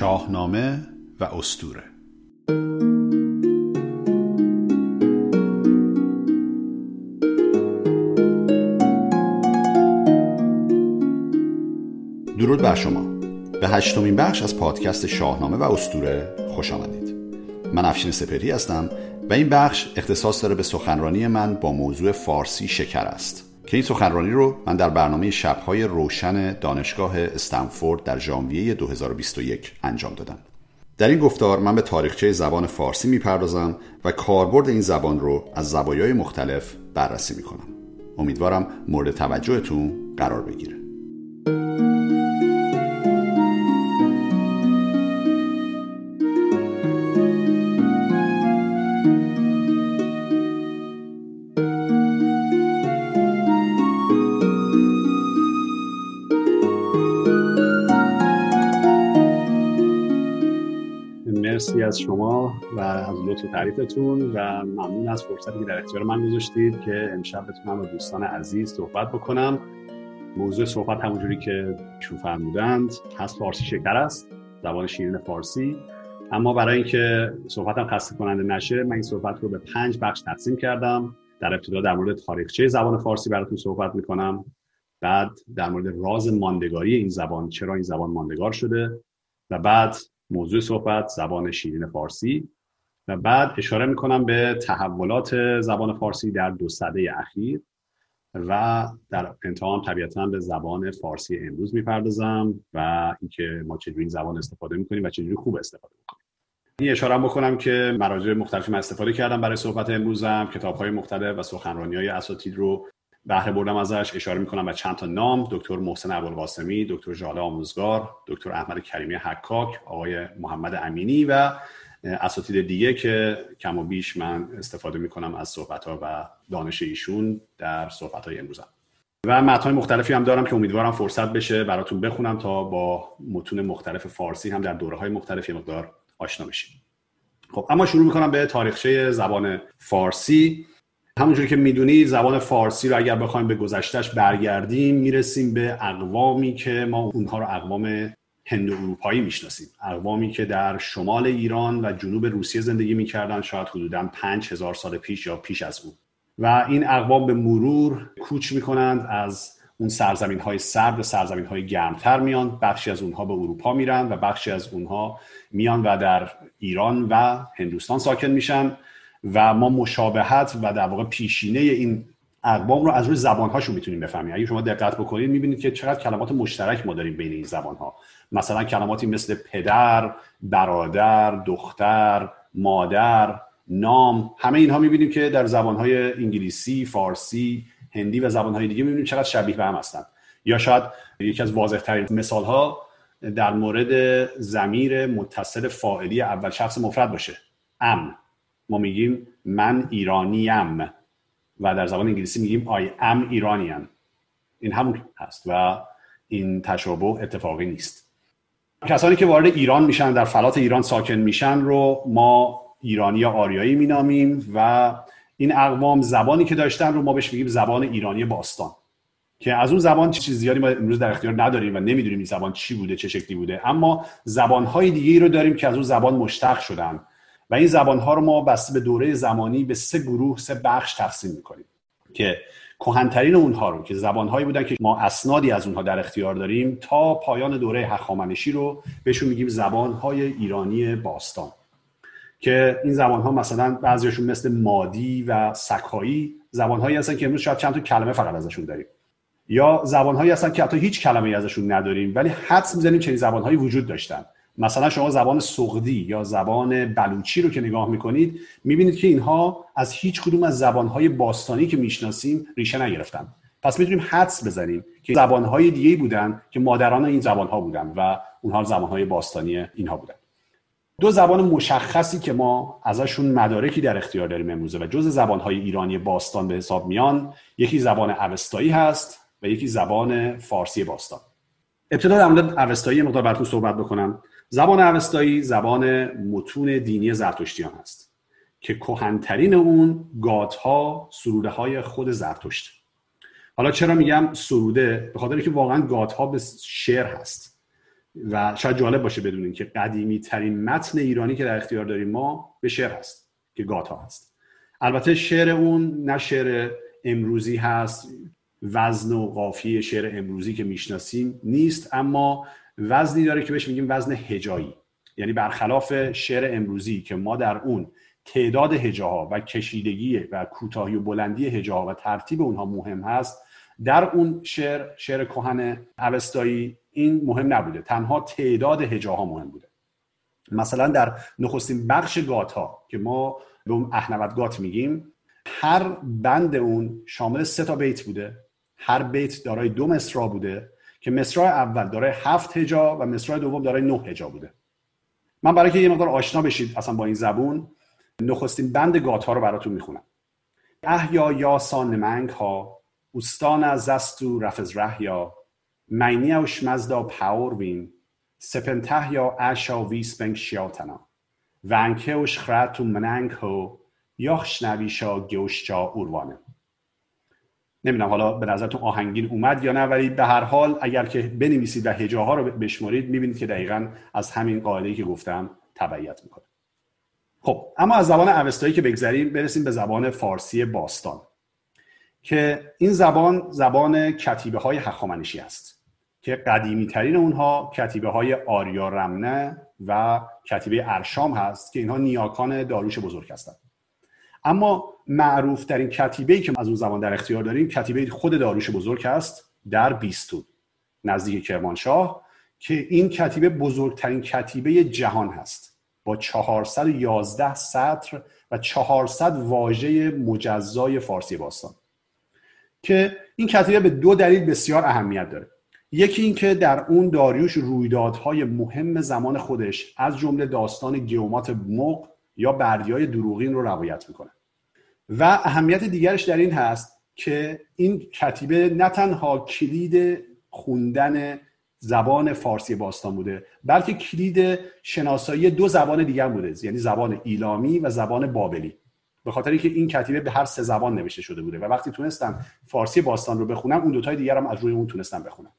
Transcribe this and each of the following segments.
شاهنامه و استوره درود بر شما. به هشتمین بخش از پادکست شاهنامه و استوره خوش آمدید. من افشین سپری هستم و این بخش اختصاص داره به سخنرانی من با موضوع فارسی شکر است. که این سخنرانی رو من در برنامه شبهای روشن دانشگاه استنفورد در ژانویه 2021 انجام دادم. در این گفتار من به تاریخچه زبان فارسی می‌پردازم و کاربرد این زبان رو از زوایای مختلف بررسی می‌کنم. امیدوارم مورد توجهتون قرار بگیره. از شما و از لطف تعریفتون و ممنون از فرصتی که در اختیار من گذاشتید که امشب بتونم با دوستان عزیز صحبت بکنم. موضوع صحبت همونجوری که شو فرمودند هست فارسی شکر است زبان شیرین فارسی. اما برای اینکه صحبتم خسته کننده نشه من این صحبت رو به پنج بخش تقسیم کردم. در ابتدا در مورد تاریخچه زبان فارسی براتون صحبت می‌کنم. بعد در مورد راز ماندگاری این زبان چرا این زبان ماندگار شده؟ و بعد موضوع صحبت زبان شیرین فارسی و بعد اشاره می‌کنم به تحولات زبان فارسی در دو سده اخیر و در انتها طبیعتا به زبان فارسی امروز می‌پردازم و اینکه ما چجوری این زبان استفاده می‌کنیم و چجوری خوب استفاده می‌کنیم. این اشاره بکنم که مراجع مختلفی من استفاده کردم برای صحبت امروزم کتاب های مختلف و سخنرانی های اساتید رو بهره بردم ازش اشاره می‌کنم به چند تا نام دکتر محسن ابوالقاسمی دکتر ژاله آموزگار دکتر احمد کریمی حکاک آقای محمد امینی و اساتید دیگه که کم و بیش من استفاده می‌کنم از صحبت ها و دانش ایشون در صحبت های امروزم. و متن مختلفی هم دارم که امیدوارم فرصت بشه براتون بخونم تا با متون مختلف فارسی هم در دوره های مختلف مقدار آشنا بشیم. خب اما شروع می‌کنم به تاریخچه زبان فارسی. همونجوری که می‌دونید زبان فارسی رو اگر بخوایم به گذشتهش برگردیم می‌رسیم به اقوامی که ما اونها رو اقوام هند اروپایی می‌شناسیم. اقوامی که در شمال ایران و جنوب روسیه زندگی می‌کردن شاید حدودا پنج هزار سال پیش یا پیش از اون. و این اقوام به مرور کوچ می‌کنند از اون سرزمین های سرد به سرزمین های گرمتر میان بخشی از اونها به اروپا میرن و بخشی از اونها میان و در ایران و هندوستان ساکن میشن. و ما مشابهت و در واقع پیشینه این اقوام رو از روی زبانهاشون می‌تونیم بفهمیم. اگه شما دقت بکنید می‌بینید که چقدر کلمات مشترک ما داریم بین این زبانها. مثلا کلماتی مثل پدر برادر دختر مادر نام همه اینها می‌بینیم که در زبانهای انگلیسی فارسی هندی و زبانهای دیگه می‌بینیم چقدر شبیه به هم هستن. یا شاید یکی از واضح ترین مثال ها در مورد زمیر متصل فاعلی اول شخص مفرد باشه. ام. ما میگیم من ایرانیم و در زبان انگلیسی میگیم I am Iranian. این همون هست و این تشابه اتفاقی نیست. کسانی که وارد ایران میشن در فلات ایران ساکن میشن رو ما ایرانی یا آریایی مینامیم و این اقوام زبانی که داشتن رو ما بهش میگیم زبان ایرانی باستان. که از اون زبان چیز زیادی ما امروز در اختیار نداریم و نمی‌دونیم این زبان چی بوده چه شکلی بوده. اما زبانهای دیگه ای رو داریم که از اون زبان مشتق شدن. و این زبانها رو ما بسته به دوره زمانی به سه گروه سه بخش تقسیم می‌کنیم که کهنترین اونها رو که زبانهایی بودن که ما اسنادی از اونها در اختیار داریم تا پایان دوره هخامنشی رو بهشون میگیم زبانهای ایرانی باستان که این زبانها مثلا بعضیشون مثل مادی و سکایی زبانهایی هستن که امروز شاید چند تا کلمه فقط ازشون داریم. یا زبانهایی هستن که حتی هیچ کلمه ازشون نداریم ولی حدس می‌زنیم چنین زبانهایی وجود داشتن. مثلا شما زبان سغدی یا زبان بلوچی رو که نگاه می‌کنید می‌بینید که اینها از هیچ کدوم از زبانهای باستانی که می‌شناسیم ریشه نگرفتن. پس می‌تونیم حدس بزنیم که زبانهای دیگه بودن که مادران این زبانها بودن و اونها زبانهای باستانی اینها بودن. دو زبان مشخصی که ما ازشون مدارکی در اختیار داریم امروزه و جز زبانهای ایرانی باستان به حساب میان یکی زبان اوستایی هست و یکی زبان فارسی باستان. ابتدا در مورد اوستایی مقدار براتون صحبت بکنم. زبان اوستایی زبان متون دینی زرتشتیان هست که کهنترین اون گاتها سروده های خود زرتشت. حالا چرا میگم سروده؟ به خاطر که واقعا گاتها به شعر هست و شاید جالب باشه بدونین که قدیمی ترین متن ایرانی که در اختیار داریم ما به شعر هست که گاتا هست. البته شعر اون نه شعر امروزی هست وزن و قافیه شعر امروزی که می‌شناسیم نیست اما وزنی داره که بهش میگیم وزن هجایی. یعنی برخلاف شعر امروزی که ما در اون تعداد هجاها و کشیدگی و کوتاهی و بلندی هجاها و ترتیب اونها مهم هست در اون شعر شعر کهن اوستایی این مهم نبوده. تنها تعداد هجاها مهم بوده. مثلا در نخستین بخش گات ها که ما به اون احنوت گات میگیم هر بند اون شامل سه تا بیت بوده. هر بیت دارای دو مصرع بوده. که مصرع اول دارای هفت هجا و مصرع دوم دارای نه هجا بوده. من برای که یه مقدار آشنا بشید اصلا با این زبون نخستین بند گات ها رو براتون می‌خونم. احیا یا سان منگ ها اوستان زستو رفز رهیا مینی او شمزدا پاور وین سپنته یا اشا ویسپنگ شیاتنا ونکه و شخرت و مننگ هو یاخ شنویشا گوشجا اوروانه نمی‌دونم حالا به نظرتون آهنگین اومد یا نه ولی به هر حال اگر که بنویسید و هجاها رو بشمارید می‌بینید که دقیقا از همین قاعده که گفتم تبعیت می‌کنه. خب اما از زبان اوستایی که بگذریم برسیم به زبان فارسی باستان که این زبان زبان کتیبه های هخامنشی است که قدیمی ترین اونها کتیبه های آریا رمنه و کتیبه ارشام هست که اینها نیاکان داروش بزرگ هستند. اما معروف در این کتیبه که از اون زبان در اختیار داریم کتیبه خود داروش بزرگ هست در بیستون نزدیک کرمانشاه که این کتیبه بزرگترین کتیبه جهان هست. با 411 سطر و 400 واژه مجزای فارسی باستان. که این کتیبه به دو دلیل بسیار اهمیت داره. یکی اینکه در اون داریوش رویدادهای مهم زمان خودش از جمله داستان گیومات موق یا بردیای دروغین رو روایت می‌کنه. و اهمیت دیگرش در این هست که این کتیبه نه تنها کلید خوندن زبان فارسی باستان بوده بلکه کلید شناسایی دو زبان دیگر بوده یعنی زبان ایلامی و زبان بابلی. به خاطر اینکه این کتیبه به هر سه زبان نوشته شده بوده و وقتی تونستم فارسی باستان رو بخونم اون دوتای دیگر هم از روی اون تونستم بخونم.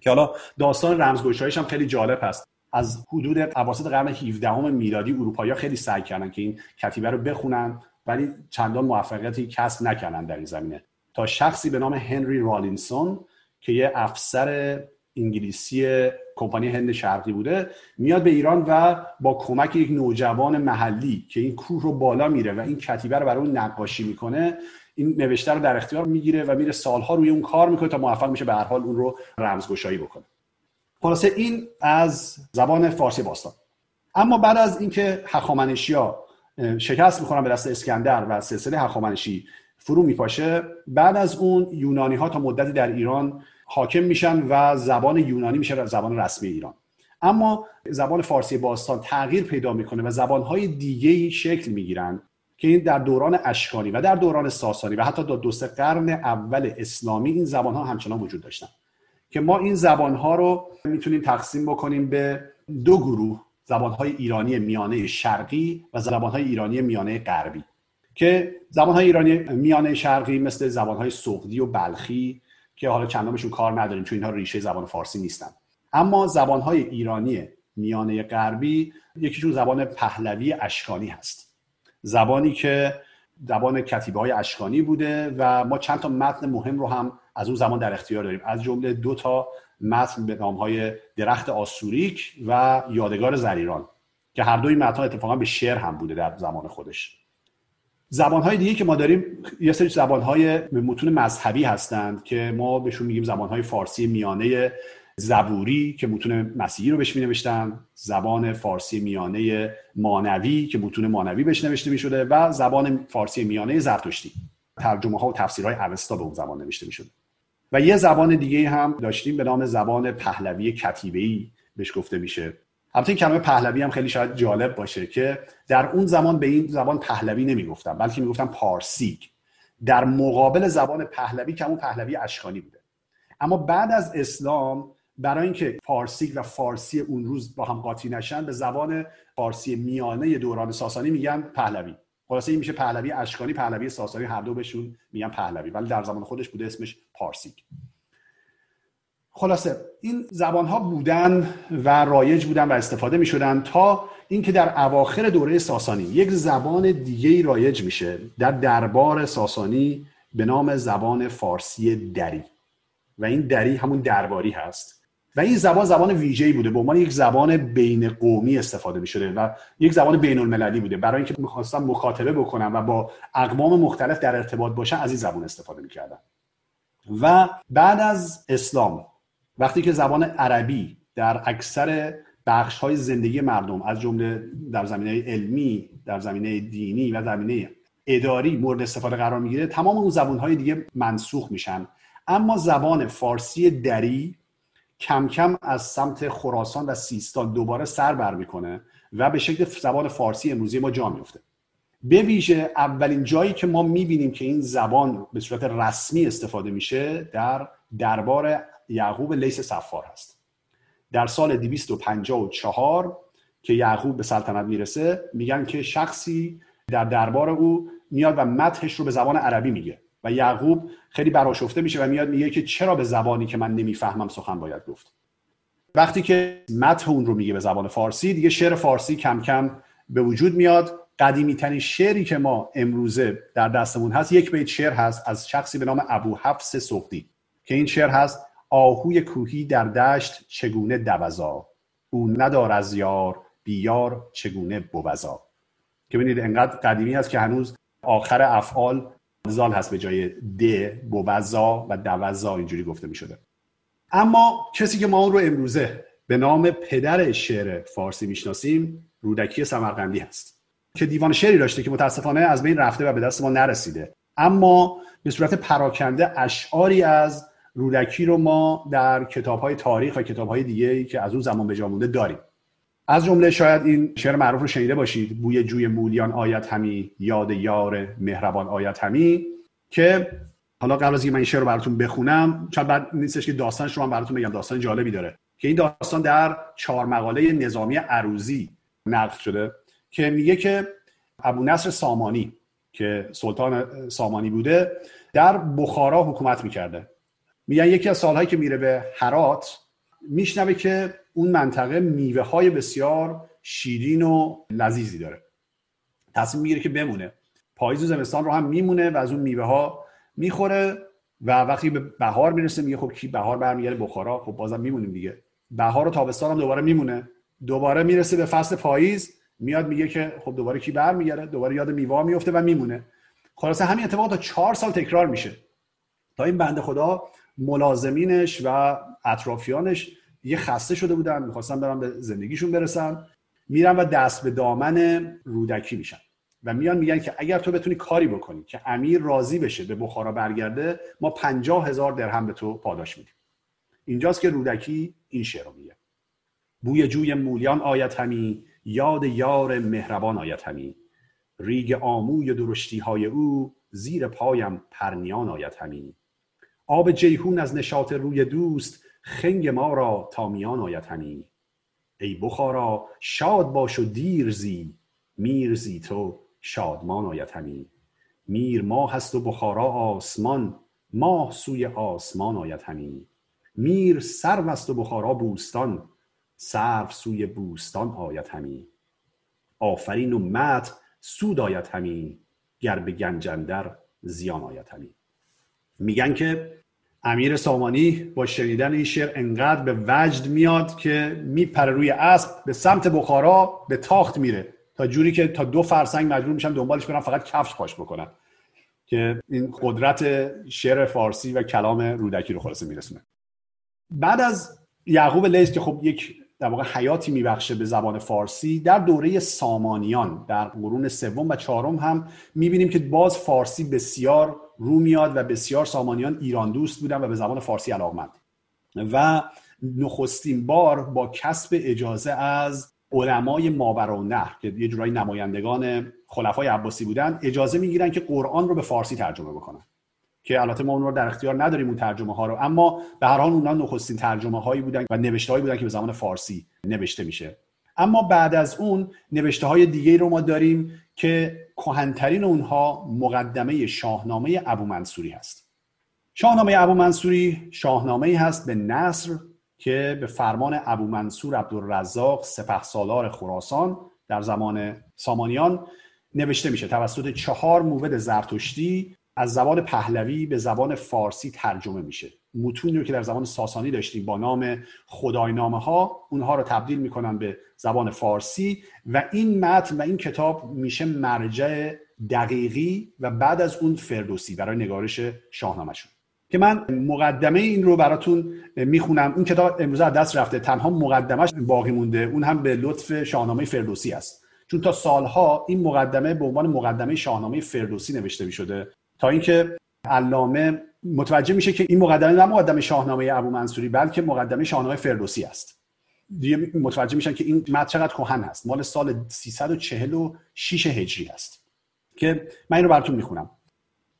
که حالا داستان رمزگشایش هم خیلی جالب هست. از حدود اواسط قرن 17 میلادی اروپایی خیلی سعی کردن که این کتیبه رو بخونن ولی چندان موفقیتی کسب نکردن در این زمینه. تا شخصی به نام هنری رالینسون که یه افسر انگلیسی کمپانی هند شرقی بوده میاد به ایران و با کمک یک نوجوان محلی که این کوه رو بالا میره و این کتیبه رو برای اون نقاشی می‌کنه این نوشته رو در اختیار می‌گیره و میره سالها روی اون کار می‌کنه تا موفق میشه به هر حال اون رو رمزگشایی بکنه. خلاصه این از زبان فارسی باستان. اما بعد از اینکه هخامنشیا شکست می‌خورن به دست اسکندر و سلسله هخامنشی فرو میپاشه بعد از اون یونانی ها تا مدتی در ایران حاکم میشن و زبان یونانی میشه زبان رسمی ایران. اما زبان فارسی باستان تغییر پیدا می‌کنه و زبانهای دیگه شکل می‌گیرن که این در دوران اشکانی و در دوران ساسانی و حتی در دو سه قرن اول اسلامی این زبان ها همچنان وجود داشتن. که ما این زبان ها رو می‌تونیم تقسیم بکنیم به دو گروه زبان های ایرانی میانه شرقی و زبان های ایرانی میانه غربی که زبان های ایرانی میانه شرقی مثل زبان های سغدی و بلخی که حالا چندانشون کار نداریم چون اینها ریشه زبان فارسی نیستن. اما زبان های ایرانی میانه غربی یکیشون زبان پهلوی اشکانی هست. زبانی که زبان کتیبه های اشکانی بوده و ما چند تا متن مهم رو هم از اون زمان در اختیار داریم. از جمله دو تا متن به نام های درخت آسوریک و یادگار زریران که هر دوی متن اتفاقا به شعر هم بوده در زمان خودش. زبان های دیگه که ما داریم یه سری زبان های متون مذهبی هستند که ما بهشون میگیم زبان های فارسی میانه زبوری که متون مسیحی رو بهش می نوشتن زبان فارسی میانه مانوی که متون مانوی بهش نوشته می شده و زبان فارسی میانه زرتشتی. ترجمه ها و تفسیرهای اوستا به اون زبان نوشته می شده و یه زبان دیگه هم داشتیم به نام زبان پهلوی کتیبه‌ای بهش گفته میشه. البته این کلمه پهلوی هم خیلی شاید جالب باشه که در اون زمان به این زبان پهلوی نمی‌گفتن بلکه می‌گفتن پارسیک. در مقابل زبان پهلوی که همون پهلوی اشکانی بوده. اما بعد از اسلام برای اینکه فارسی و فارسی اون روز با هم قاطی نشن به زبان فارسی میانه دوران ساسانی میگن پهلوی. خلاصه این میشه پهلوی اشکانی پهلوی ساسانی هر دو بهشون میگن پهلوی ولی در زمان خودش بوده اسمش پارسیک. خلاصه این زبان ها بودن و رایج بودن و استفاده می شدن تا اینکه در اواخر دوره ساسانی یک زبان دیگه رایج میشه در دربار ساسانی به نام زبان فارسی دری. و این دری همون درباری هست. و این زبان زبان ویژه‌ای بوده. به عنوان یک زبان بین قومی استفاده می شده و یک زبان بین المللی بوده. برای اینکه می‌خواستن مخاطبه بکنن و با اقوام مختلف در ارتباط باشن از این زبان استفاده می‌کردن و بعد از اسلام وقتی که زبان عربی در اکثر بخش های زندگی مردم از جمله در زمینه علمی در زمینه دینی و زمینه اداری مورد استفاده قرار می‌گیره تمام اون زبان های دیگه منسوخ میشن. اما زبان فارسی دری کم کم از سمت خراسان و سیستان دوباره سر بر می‌کنه و به شکل زبان فارسی امروزی ما جا میفته به ویژه اولین جایی که ما می‌بینیم که این زبان به صورت رسمی استفاده میشه در دربار یعقوب لیس سفار هست. در سال 254 که یعقوب به سلطنت می‌رسه میگن که شخصی در دربار او میاد و متحش رو به زبان عربی میگه. و یعقوب خیلی براشفته میشه و میاد میگه که چرا به زبانی که من نمی‌فهمم سخن باید گفت. وقتی که متح اون رو میگه به زبان فارسی دیگه شعر فارسی کم کم به وجود میاد. قدیمی ترین شعری که ما امروزه در دستمون هست یک بیت شعر هست از شخصی به نام ابو حفص سختی که این شعر هست آهوی کوهی در دشت چگونه دوزا او ندار از یار بیار چگونه بوزا که ببینید انقدر قدیمی هست که هنوز آخر افعال زال هست به جای د بوزا و دوزا اینجوری گفته می شده اما کسی که ما اون رو امروزه به نام پدر شعر فارسی می‌شناسیم رودکی سمرقندی هست. که دیوان شعری داشته که متاسفانه از بین رفته و به دست ما نرسیده. اما به صورت پراکنده اشعاری از رودکی رو ما در کتاب های تاریخ و کتاب های دیگه که از اون زمان به مونده داریم. از جمله شاید این شعر معروف رو شنیده باشید بوی جوی مولیان آیت همی یاد یار مهربان آیت همی که حالا قبل از اینکه من این شعر رو براتون بخونم چون بعد نیستش که داستانش رو من براتون بگم داستان جالبی داره. که این داستان در چهار مقاله نظامی عروزی نقل شده که میگه که ابو نصر سامانی که سلطان سامانی بوده در بخارا حکومت می‌کرده. میگن یکی از سالهایی که میره به هرات میشنوه که اون منطقه میوه های بسیار شیرین و لذیذی داره. تصمیم می‌گیره که بمونه. پاییز و زمستان رو هم میمونه و از اون میوه ها می‌خوره و وقتی به بهار می‌رسه میگه خب کی بهار برمیگرده؟ بخارا. خب بازم میمونیم دیگه. بهار و تابستان هم دوباره میمونه. دوباره می‌رسه به فصل پاییز. میاد میگه که خب دوباره کی برمیگرده؟ دوباره یاد میوه میفته و میمونه. خلاصه همین اتفاق تا چهار سال تکرار میشه. تا این بنده خدا ملازمینش و اطرافیانش یه خسته شده بودن می‌خواستن برن به زندگیشون برسن. میرن و دست به دامن رودکی میشن و میان میگن که اگر تو بتونی کاری بکنی که امیر راضی بشه به بخارا برگرده ما پنجاه هزار درهم به تو پاداش میدیم. اینجاست که رودکی این شعر رو میگه. بوی جوی مولیان آیت همی یاد یار مهربان آیت همی. ریگ آموی درشتی های او زیر پایم پرنیان آیت همی. آب جیهون از نشاط روی دوست خنگ ما را تا میان آید همی ای بخارا شاد باش و دیرزی میرزی تو شادمان آید همی میر ماه هست و بخارا آسمان ماه سوی آسمان آید همی میر سرو است و بخارا بوستان سرو سوی بوستان آید همی آفرین و مت سود آید همی گر به گنجندر زیان آید همی میگن که امیر سامانی با شنیدن این شعر انقدر به وجد میاد که میپره روی اسب به سمت بخارا به تاخت میره. تا جوری که تا دو فرسنگ مجبور میشن دنبالش برن فقط کفش پاش بکنن. که این قدرت شعر فارسی و کلام رودکی رو خلاصه میرسونه. بعد از یعقوب لیس که خب یک در واقع حیاتی میبخشه به زبان فارسی در دوره سامانیان در قرون سوم و چهارم هم می‌بینیم که باز فارسی بسیار رو میاد و بسیار سامانیان ایران دوست بودن و به زبان فارسی علاقمند. و نخستین بار با کسب اجازه از علمای و نهر که یه جورایی نمایندگان خلفای عباسی بودن اجازه می‌گیرن که قرآن رو به فارسی ترجمه بکنن. که البته ما اون رو در اختیار نداریم اون ترجمه ها رو اما به هر حال اونها نخستین ترجمه هایی بودن و نوشته هایی بودن که به زبان فارسی نوشته میشه. اما بعد از اون نوشته های دیگه رو ما داریم که کهنترین اونها مقدمه شاهنامه ابو منصوری هست. شاهنامه ابو منصوری شاهنامه هست به نصر که به فرمان ابو منصور عبدالرزاق سپه سالار خراسان در زمان سامانیان نوشته میشه. توسط چهار موبد زرتشتی از زبان پهلوی به زبان فارسی ترجمه میشه. متونی رو که در زبان ساسانی داشتیم با نام خداینامه ها اونها رو تبدیل می‌کنن به زبان فارسی و این متن و این کتاب میشه مرجع دقیقی و بعد از اون فردوسی برای نگارش شاهنامهشون. که من مقدمه این رو براتون می‌خونم. این کتاب امروز از دست رفته. تنها مقدمش باقی مونده. اون هم به لطف شاهنامه فردوسی است. چون تا سالها این مقدمه به عنوان مقدمه شاهنامه فردوسی نوشته می‌شده. تا اینکه علامه متوجه میشه که این مقدمه نه مقدمه شاهنامه ابو منصوری بلکه مقدمه شاهنامه فردوسی است. دیگه متوجه میشن که این متن چقدر کهن هست. مال سال 346 هجری است. که من این رو براتون می‌خونم.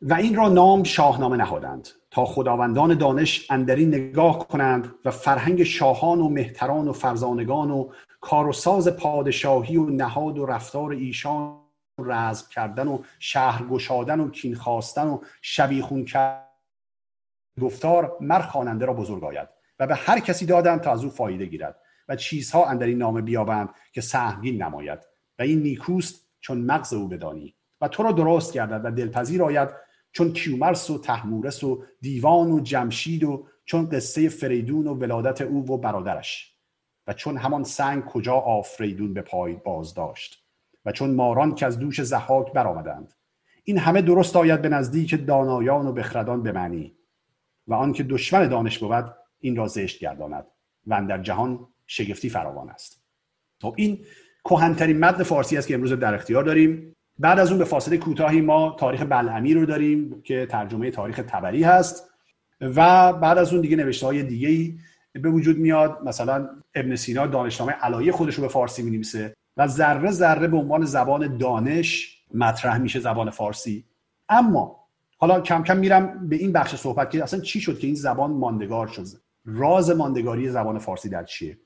و این را نام شاهنامه نهادند تا خداوندان دانش اندرین نگاه کنند و فرهنگ شاهان و مهتران و فرزانگان و کار و ساز پادشاهی و نهاد و رفتار ایشان رزم کردن و شهر گشادن و کین خواستن و شبیخون کردن. گفتار مر خواننده را بزرگ آید و به هر کسی دادند تا از او فایده گیرد و چیزها اندر این نامه بیابند که سهمگین نماید و این نیکوست چون مغز او بدانی و تو را درست گردد و دلپذیر آید چون کیومرس و تحمورس و دیوان و جمشید و چون قصه فریدون و ولادت او و برادرش و چون همان سنگ کجا آفریدون به پای باز داشت. و چون ماران که از دوش زحاک برآمدند. این همه درست آید به نزدیک دانایان و بخردان به معنی. و آنکه دشمن دانش بود این را زشت گرداند و در جهان شگفتی فراوان است. خب این کهنترین متن فارسی است که امروز در اختیار داریم. بعد از اون به فاصله کوتاهی ما تاریخ بلعمی رو داریم که ترجمه تاریخ تبری هست. و بعد از اون دیگه نوشته های دیگه ای به وجود میاد. مثلا ابن سینا دانشنامه علایه خودش رو به فارسی می و ذره ذره به عنوان زبان دانش مطرح میشه زبان فارسی. اما حالا کم کم میرم به این بخش صحبت که اصلا چی شد که این زبان ماندگار شد؟ راز ماندگاری زبان فارسی در چیه؟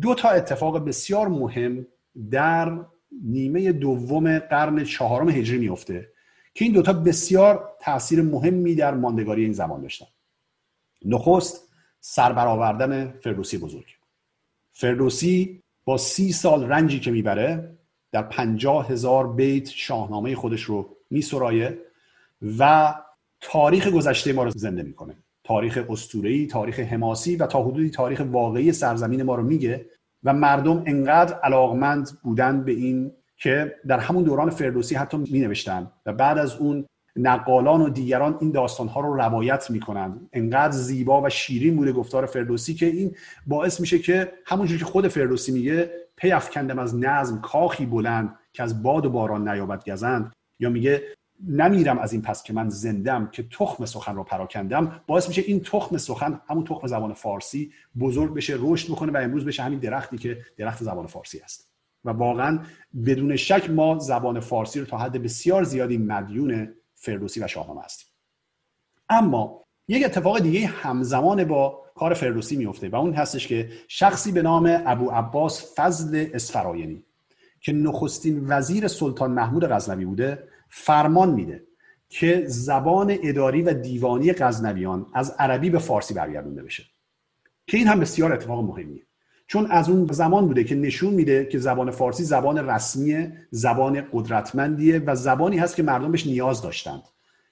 دو تا اتفاق بسیار مهم در نیمه دوم قرن چهارم هجری میفته که این دوتا بسیار تاثیر مهمی در ماندگاری این زبان داشتن. نخست سربرآوردن فردوسی بزرگ. فردوسی با سی سال رنجی که می‌بره در پنجاه هزار بیت شاهنامه خودش رو میسرایه و تاریخ گذشته ما رو زنده می‌کنه. تاریخ استورهی تاریخ حماسی و تا حدودی تاریخ واقعی سرزمین ما رو میگه و مردم انقدر علاقمند بودن به این که در همون دوران فردوسی حتی می نوشتن و بعد از اون نقالان و دیگران این داستان ها رو روایت می‌کنند. انقدر زیبا و شیرین بوده گفتار فردوسی که این باعث میشه که همونجور که خود فردوسی میگه پی افکندم از نظم کاخی بلند که از باد و باران نیابد گزند. یا میگه نمیرم از این پس که من زندم که تخم سخن رو پراکندم. باعث میشه این تخم سخن همون تخم زبان فارسی بزرگ بشه رشد بکنه و امروز بشه همین درختی که درخت زبان فارسی است. و واقعا بدون شک ما زبان فارسی رو تا حد بسیار زیادی مدیون فردوسی و شاهنامه هستیم اما یک اتفاق دیگه همزمان با کار فردوسی میفته و اون هستش که شخصی به نام ابو عباس فضل اسفراینی که نخستین وزیر سلطان محمود غزنوی بوده فرمان میده که زبان اداری و دیوانی غزنویان از عربی به فارسی برگردونده بشه. که این هم بسیار اتفاق مهمیه. چون از اون زمان بوده که نشون میده که زبان فارسی زبان رسمی زبان قدرتمندیه و زبانی هست که مردم بهش نیاز داشتند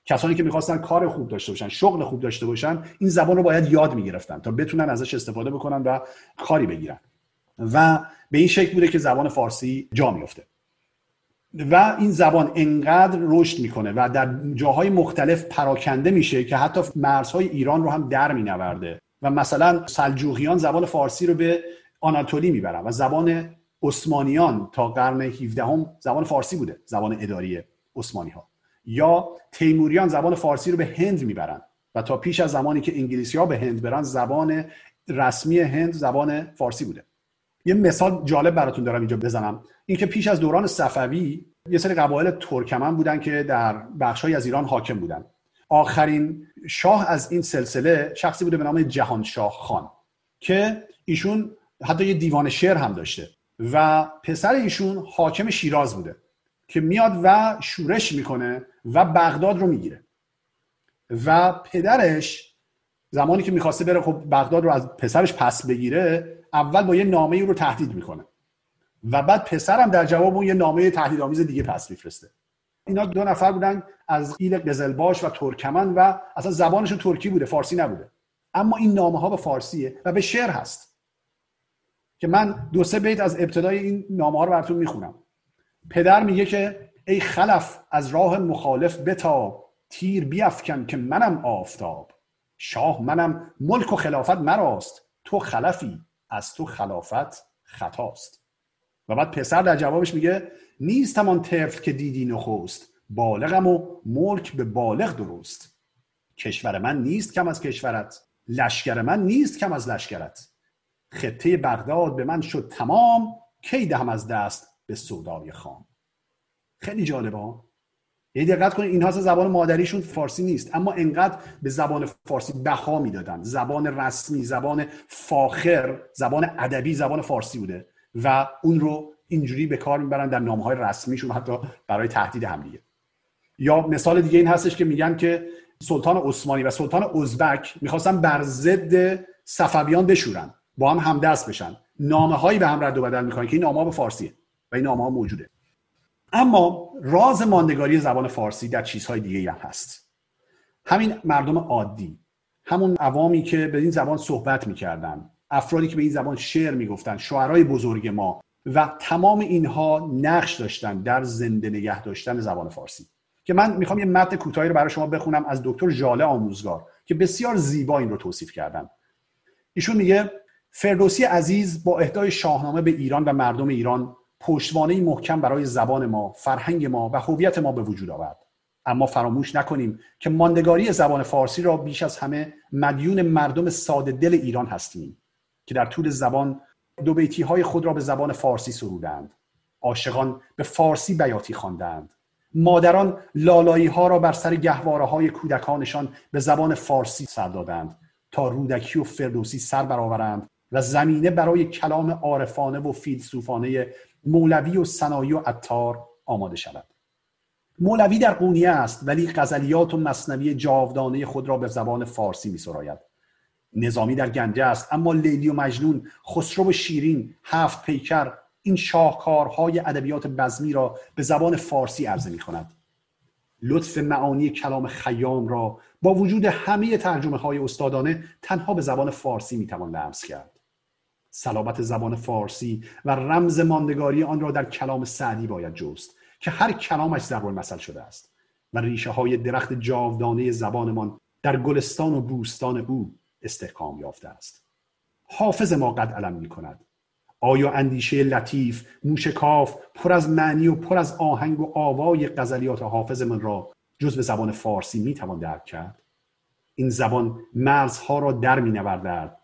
کسانی که می‌خواستن کار خوب داشته باشن شغل خوب داشته باشن این زبان رو باید یاد می‌گرفتن تا بتونن ازش استفاده بکنن و کاری بگیرن. و به این شکل بوده که زبان فارسی جا میفته و این زبان انقدر رشد می‌کنه و در جاهای مختلف پراکنده میشه که حتی مرزهای ایران رو هم در مینورده. و مثلا سلجوقیان زبان فارسی رو به آناتولی می‌برن و زبان عثمانیان تا قرن 17 هم زبان فارسی بوده زبان اداری عثمانی ها یا تیموریان زبان فارسی رو به هند می‌برن و تا پیش از زمانی که انگلیسی ها به هند برن زبان رسمی هند زبان فارسی بوده. یه مثال جالب براتون دارم اینجا بزنم. اینکه پیش از دوران صفوی یه سری قبایل ترکمن بودن که در بخشهایی از ایران حاکم بودن. آخرین شاه از این سلسله شخصی بوده به نام جهانشاه خان که ایشون حتی یه دیوان شعر هم داشته و پسر ایشون حاکم شیراز بوده که میاد و شورش می‌کنه و بغداد رو می‌گیره. و پدرش زمانی که می‌خواسته بره خب بغداد رو از پسرش پس بگیره اول با یه نامه او رو تهدید می‌کنه و بعد پسرم در جواب اون یه نامه تهدیدآمیز دیگه پس میفرسته. اینا دو نفر بودن از ایل قزلباش و ترکمن و اصلا زبانشون ترکی بوده فارسی نبوده. اما این نامه ها به فارسیه و به شعر هست. که من دو سه بیت از ابتدای این نامه ها رو براتون می‌خونم. پدر میگه که ای خلف از راه مخالف بتاب تیر بیافکن که منم آفتاب. شاه منم ملک و خلافت مراست. تو خلفی از تو خلافت خطاست. و بعد پسر در جوابش میگه نیست همان طفل که دیدی نخوست بالغم و ملک به بالغ درست. کشور من نیست کم از کشورت. لشکر من نیست کم از لشکرت. خطه بغداد به من شد تمام کی دهم از دست به سودای خام. خیلی جالبه ها یه دقت کنید اینها زبان مادریشون فارسی نیست. اما انقدر به زبان فارسی بها می‌دادن. زبان رسمی زبان فاخر زبان ادبی زبان فارسی بوده. و اون رو اینجوری به کار می‌برن در نامه های رسمیشون حتی برای تهدید هم یا مثال دیگه این هستش که میگن که سلطان عثمانی و سلطان ازبک می‌خواستن بر ضد صفویان بشورن با هم همدست بشن. نامه هایی به هم رد و بدل می‌کنن که این نامه به فارسیه و این نامه ها موجوده. اما راز ماندگاری زبان فارسی در چیزهای دیگه هم هست. همین مردم عادی همون عوامی که به این زبان صحبت می‌کردن افرادی که به این زبان شعر می‌گفتن شعرهای بزرگ ما و تمام اینها نقش داشتن در زنده نگه داشتن زبان فارسی که من می‌خوام یه متن کوتاهی رو برای شما بخونم از دکتر ژاله آموزگار که بسیار زیبا این رو توصیف کردن ایشون میگه فردوسی عزیز با اهدای شاهنامه به ایران و مردم ایران پشتوانه محکم برای زبان ما، فرهنگ ما و هویت ما به وجود آورد. اما فراموش نکنیم که ماندگاری زبان فارسی را بیش از همه مدیون مردم ساده دل ایران هستیم که در طول زبان دو بیتی های خود را به زبان فارسی سرودند. عاشقان به فارسی بیاتی خواندند. مادران لالایی ها را بر سر گهواره های کودکانشان به زبان فارسی سر دادند تا رودکی و فردوسی سر برآورند و زمینه برای کلام عارفانه و فیلسوفانه مولوی و سنایی و عطار آماده شود مولوی در قونیه است ولی غزلیات و مصنوی جاودانه خود را به زبان فارسی می سراید. نظامی در گنجه است. اما لیلی و مجنون خسرو شیرین هفت پیکر این شاهکارهای ادبیات بزمی را به زبان فارسی عرضه می کند لطف معانی کلام خیام را با وجود همه ترجمه های استادانه تنها به زبان فارسی می توان لمس کرد. سلامت زبان فارسی و رمز ماندگاری آن را در کلام سعدی باید جست که هر کلامش ضرب المثل شده است و ریشه های درخت جاودانه زبانمان در گلستان و بوستان او استحکام یافته است. حافظ ما قد علم می کند. آیا اندیشه لطیف موشکاف پر از معنی و پر از آهنگ و آوای غزلیات حافظ من را جز به زبان فارسی می توان درک کرد؟ این زبان مرزها را در می نوردد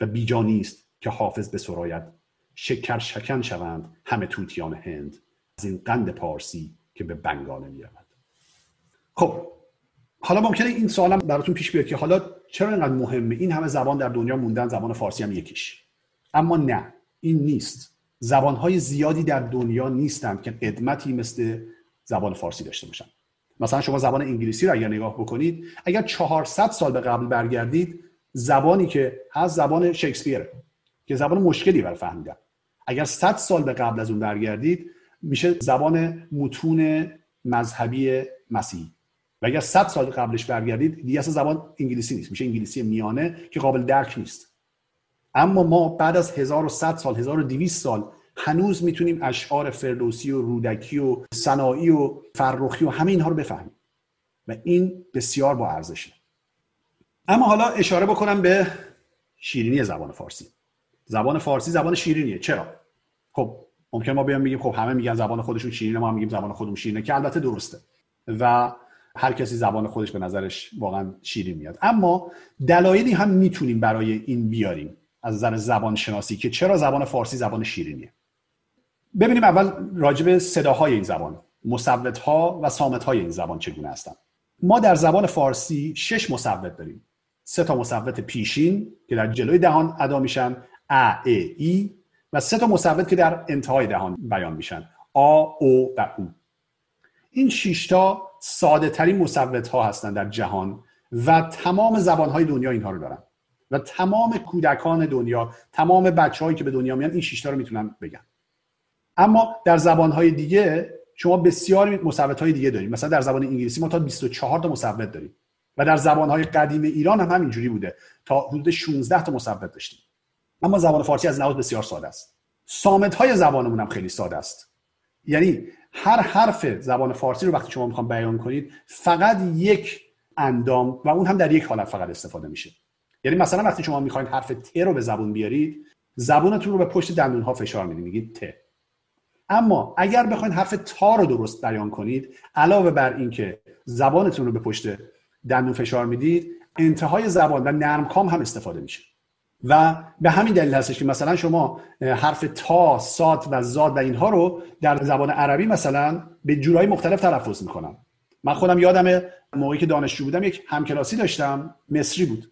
و بیجا نیست که حافظ به سرایت شکر شکن شوند همه توتیان هند از این قند پارسی که به بنگانه می رود. خب حالا ممکنه این سوالم براتون پیش بیاد که حالا چرا اینقدر مهمه؟ این همه زبان در دنیا موندن زبان فارسی هم یکیش. اما نه این نیست. زبانهای زیادی در دنیا نیستند که قدمتی مثل زبان فارسی داشته باشن. مثلا شما زبان انگلیسی رو اگر نگاه بکنید اگر 400 سال به قبل برگردید زبانی که هست زبان شکسپیر که زبان مشکلی برای فهمیدن. اگر 100 سال به قبل از اون برگردید میشه زبان متون مذهبی مسیحی. و اگر 100 سال قبلش برگردید دیگه اصلا زبان انگلیسی نیست. میشه انگلیسی میانه که قابل درک نیست. اما ما بعد از 1100 سال 1200 سال هنوز می‌تونیم اشعار فردوسی و رودکی و سنایی و فرخی و همه اینها رو بفهمیم. و این بسیار با ارزشه. اما حالا اشاره بکنم به شیرینی زبان فارسی. زبان فارسی زبان شیرینیه. چرا؟ خب ممکن ما بیام بگیم خب همه میگن زبان خودشون شیرینه ما هم میگیم زبان خودمون شیرینه که البته درسته. و هر کسی زبان خودش به نظرش واقعا شیرین میاد. اما دلایلی هم می‌تونیم برای این بیاریم از نظر زبان شناسی که چرا زبان فارسی زبان شیرینیه. ببینیم اول راجب صداهای این زبان مصوت ها و سامت های این زبان چگونه هستند ما در زبان فارسی شش مصوت داریم. سه تا مصوت پیشین که در جلوی دهان ادا میشن ا ا ای و سه تا مصوت که در انتهای دهان بیان میشن آ او و او. این شش تا ساده ترین مصوت ها هستند در جهان و تمام زبانهای دنیا اینها رو دارن. و تمام کودکان دنیا تمام بچههایی که به دنیا میان این شیشتا رو می‌تونن بگن. اما در زبانهای دیگه شما بسیار مصوت های دیگه داریم. مثلا در زبان انگلیسی ما تا 24 تا مصوت داریم. و در زبانهای قدیم ایران هم همینجوری بوده. تا حدود 16 تا مصوت داشتیم. اما زبان فارسی از لحاظ بسیار ساده است. سامت های زبانمون هم خیلی ساده است. یعنی هر حرف زبان فارسی رو وقتی شما می‌خوام بیان کنید فقط یک اندام و اون هم در یک حالت فقط استفاده میشه. یعنی مثلا وقتی شما می‌خواین حرف ت رو به زبون بیارید زبونتون رو به پشت دندون ها فشار می‌دید میگید ت. اما اگر بخواید حرف تا رو درست بیان کنید علاوه بر اینکه زبانتون رو به پشت دندون فشار می‌دید انتهای زبان و نرمکام هم استفاده میشه. و به همین دلیل هستش که مثلا شما حرف تا، سات و زاد و اینها رو در زبان عربی مثلا به جورایی مختلف تلفظ می‌کنم. من خودم یادم موقعی که دانشجو بودم یک همکلاسی داشتم مصری بود.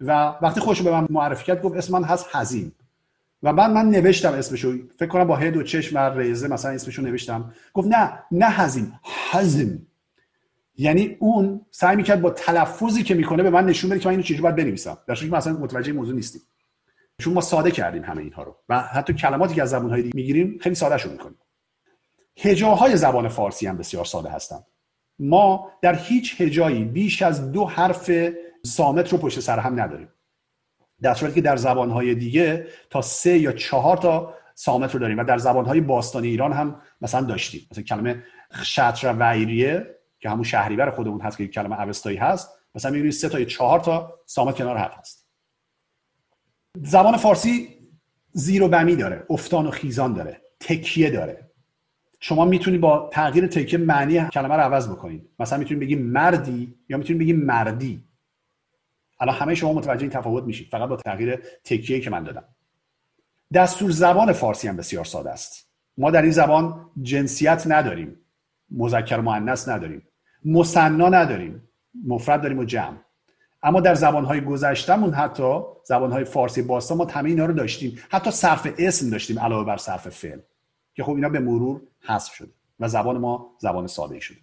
و وقتی خوش به من معرفی کرد گفت اسم من هست حزین. و بعد من نوشتم اسمشو. فکر کنم با هد و چشم و ریزه مثلا اسمشو نوشتم. گفت نه نه حزین حزم یعنی اون سعی می‌کرد با تلفظی که می‌کنه به من نشون بده که من اینو چجوری باید بنویسم. در که مثلا متوجه موضوع نیستیم. چون ما ساده کردیم همه اینها رو. و حتی کلماتی که از زبانهای دیگه می‌گیریم خیلی ساده شو می‌کنیم. هجاهای زبان فارسی هم بسیار ساده هستند ما در هیچ هجایی بیش از دو حرف سامت رو پشت سر هم نداریم. در صورتی که در زبانهای دیگه تا سه یا چهار تا سامت رو داریم و در زبانهای باستانی ایران هم مثلا داشتیم. مثلا کلمه شطر ویریه که همون شهریور خودمون هست که یک کلمه اوستایی هست مثلا می‌بینید سه تا یا چهار تا سامت کنار هم هست. زبان فارسی زیر و بمی داره افتان و خیزان داره تکیه داره. شما می‌تونید با تغییر تکیه معنی کلمه رو عوض بکنید مثلا می‌تونید بگید مردی یا می‌تونید بگید مردی. الان همه شما متوجه این تفاوت میشید فقط با تغییر تکیه که من دادم. دستور زبان فارسی هم بسیار ساده است. ما در این زبان جنسیت نداریم. مذکر مؤنث نداریم. مصنا نداریم. مفرد داریم و جمع. اما در زبانهای گذشتهمون حتی زبانهای فارسی باستان ما همه اینا رو داشتیم. حتی صرف اسم داشتیم علاوه بر صرف فعل. که خب اینا به مرور حذف شده و زبان ما زبان ساده شده.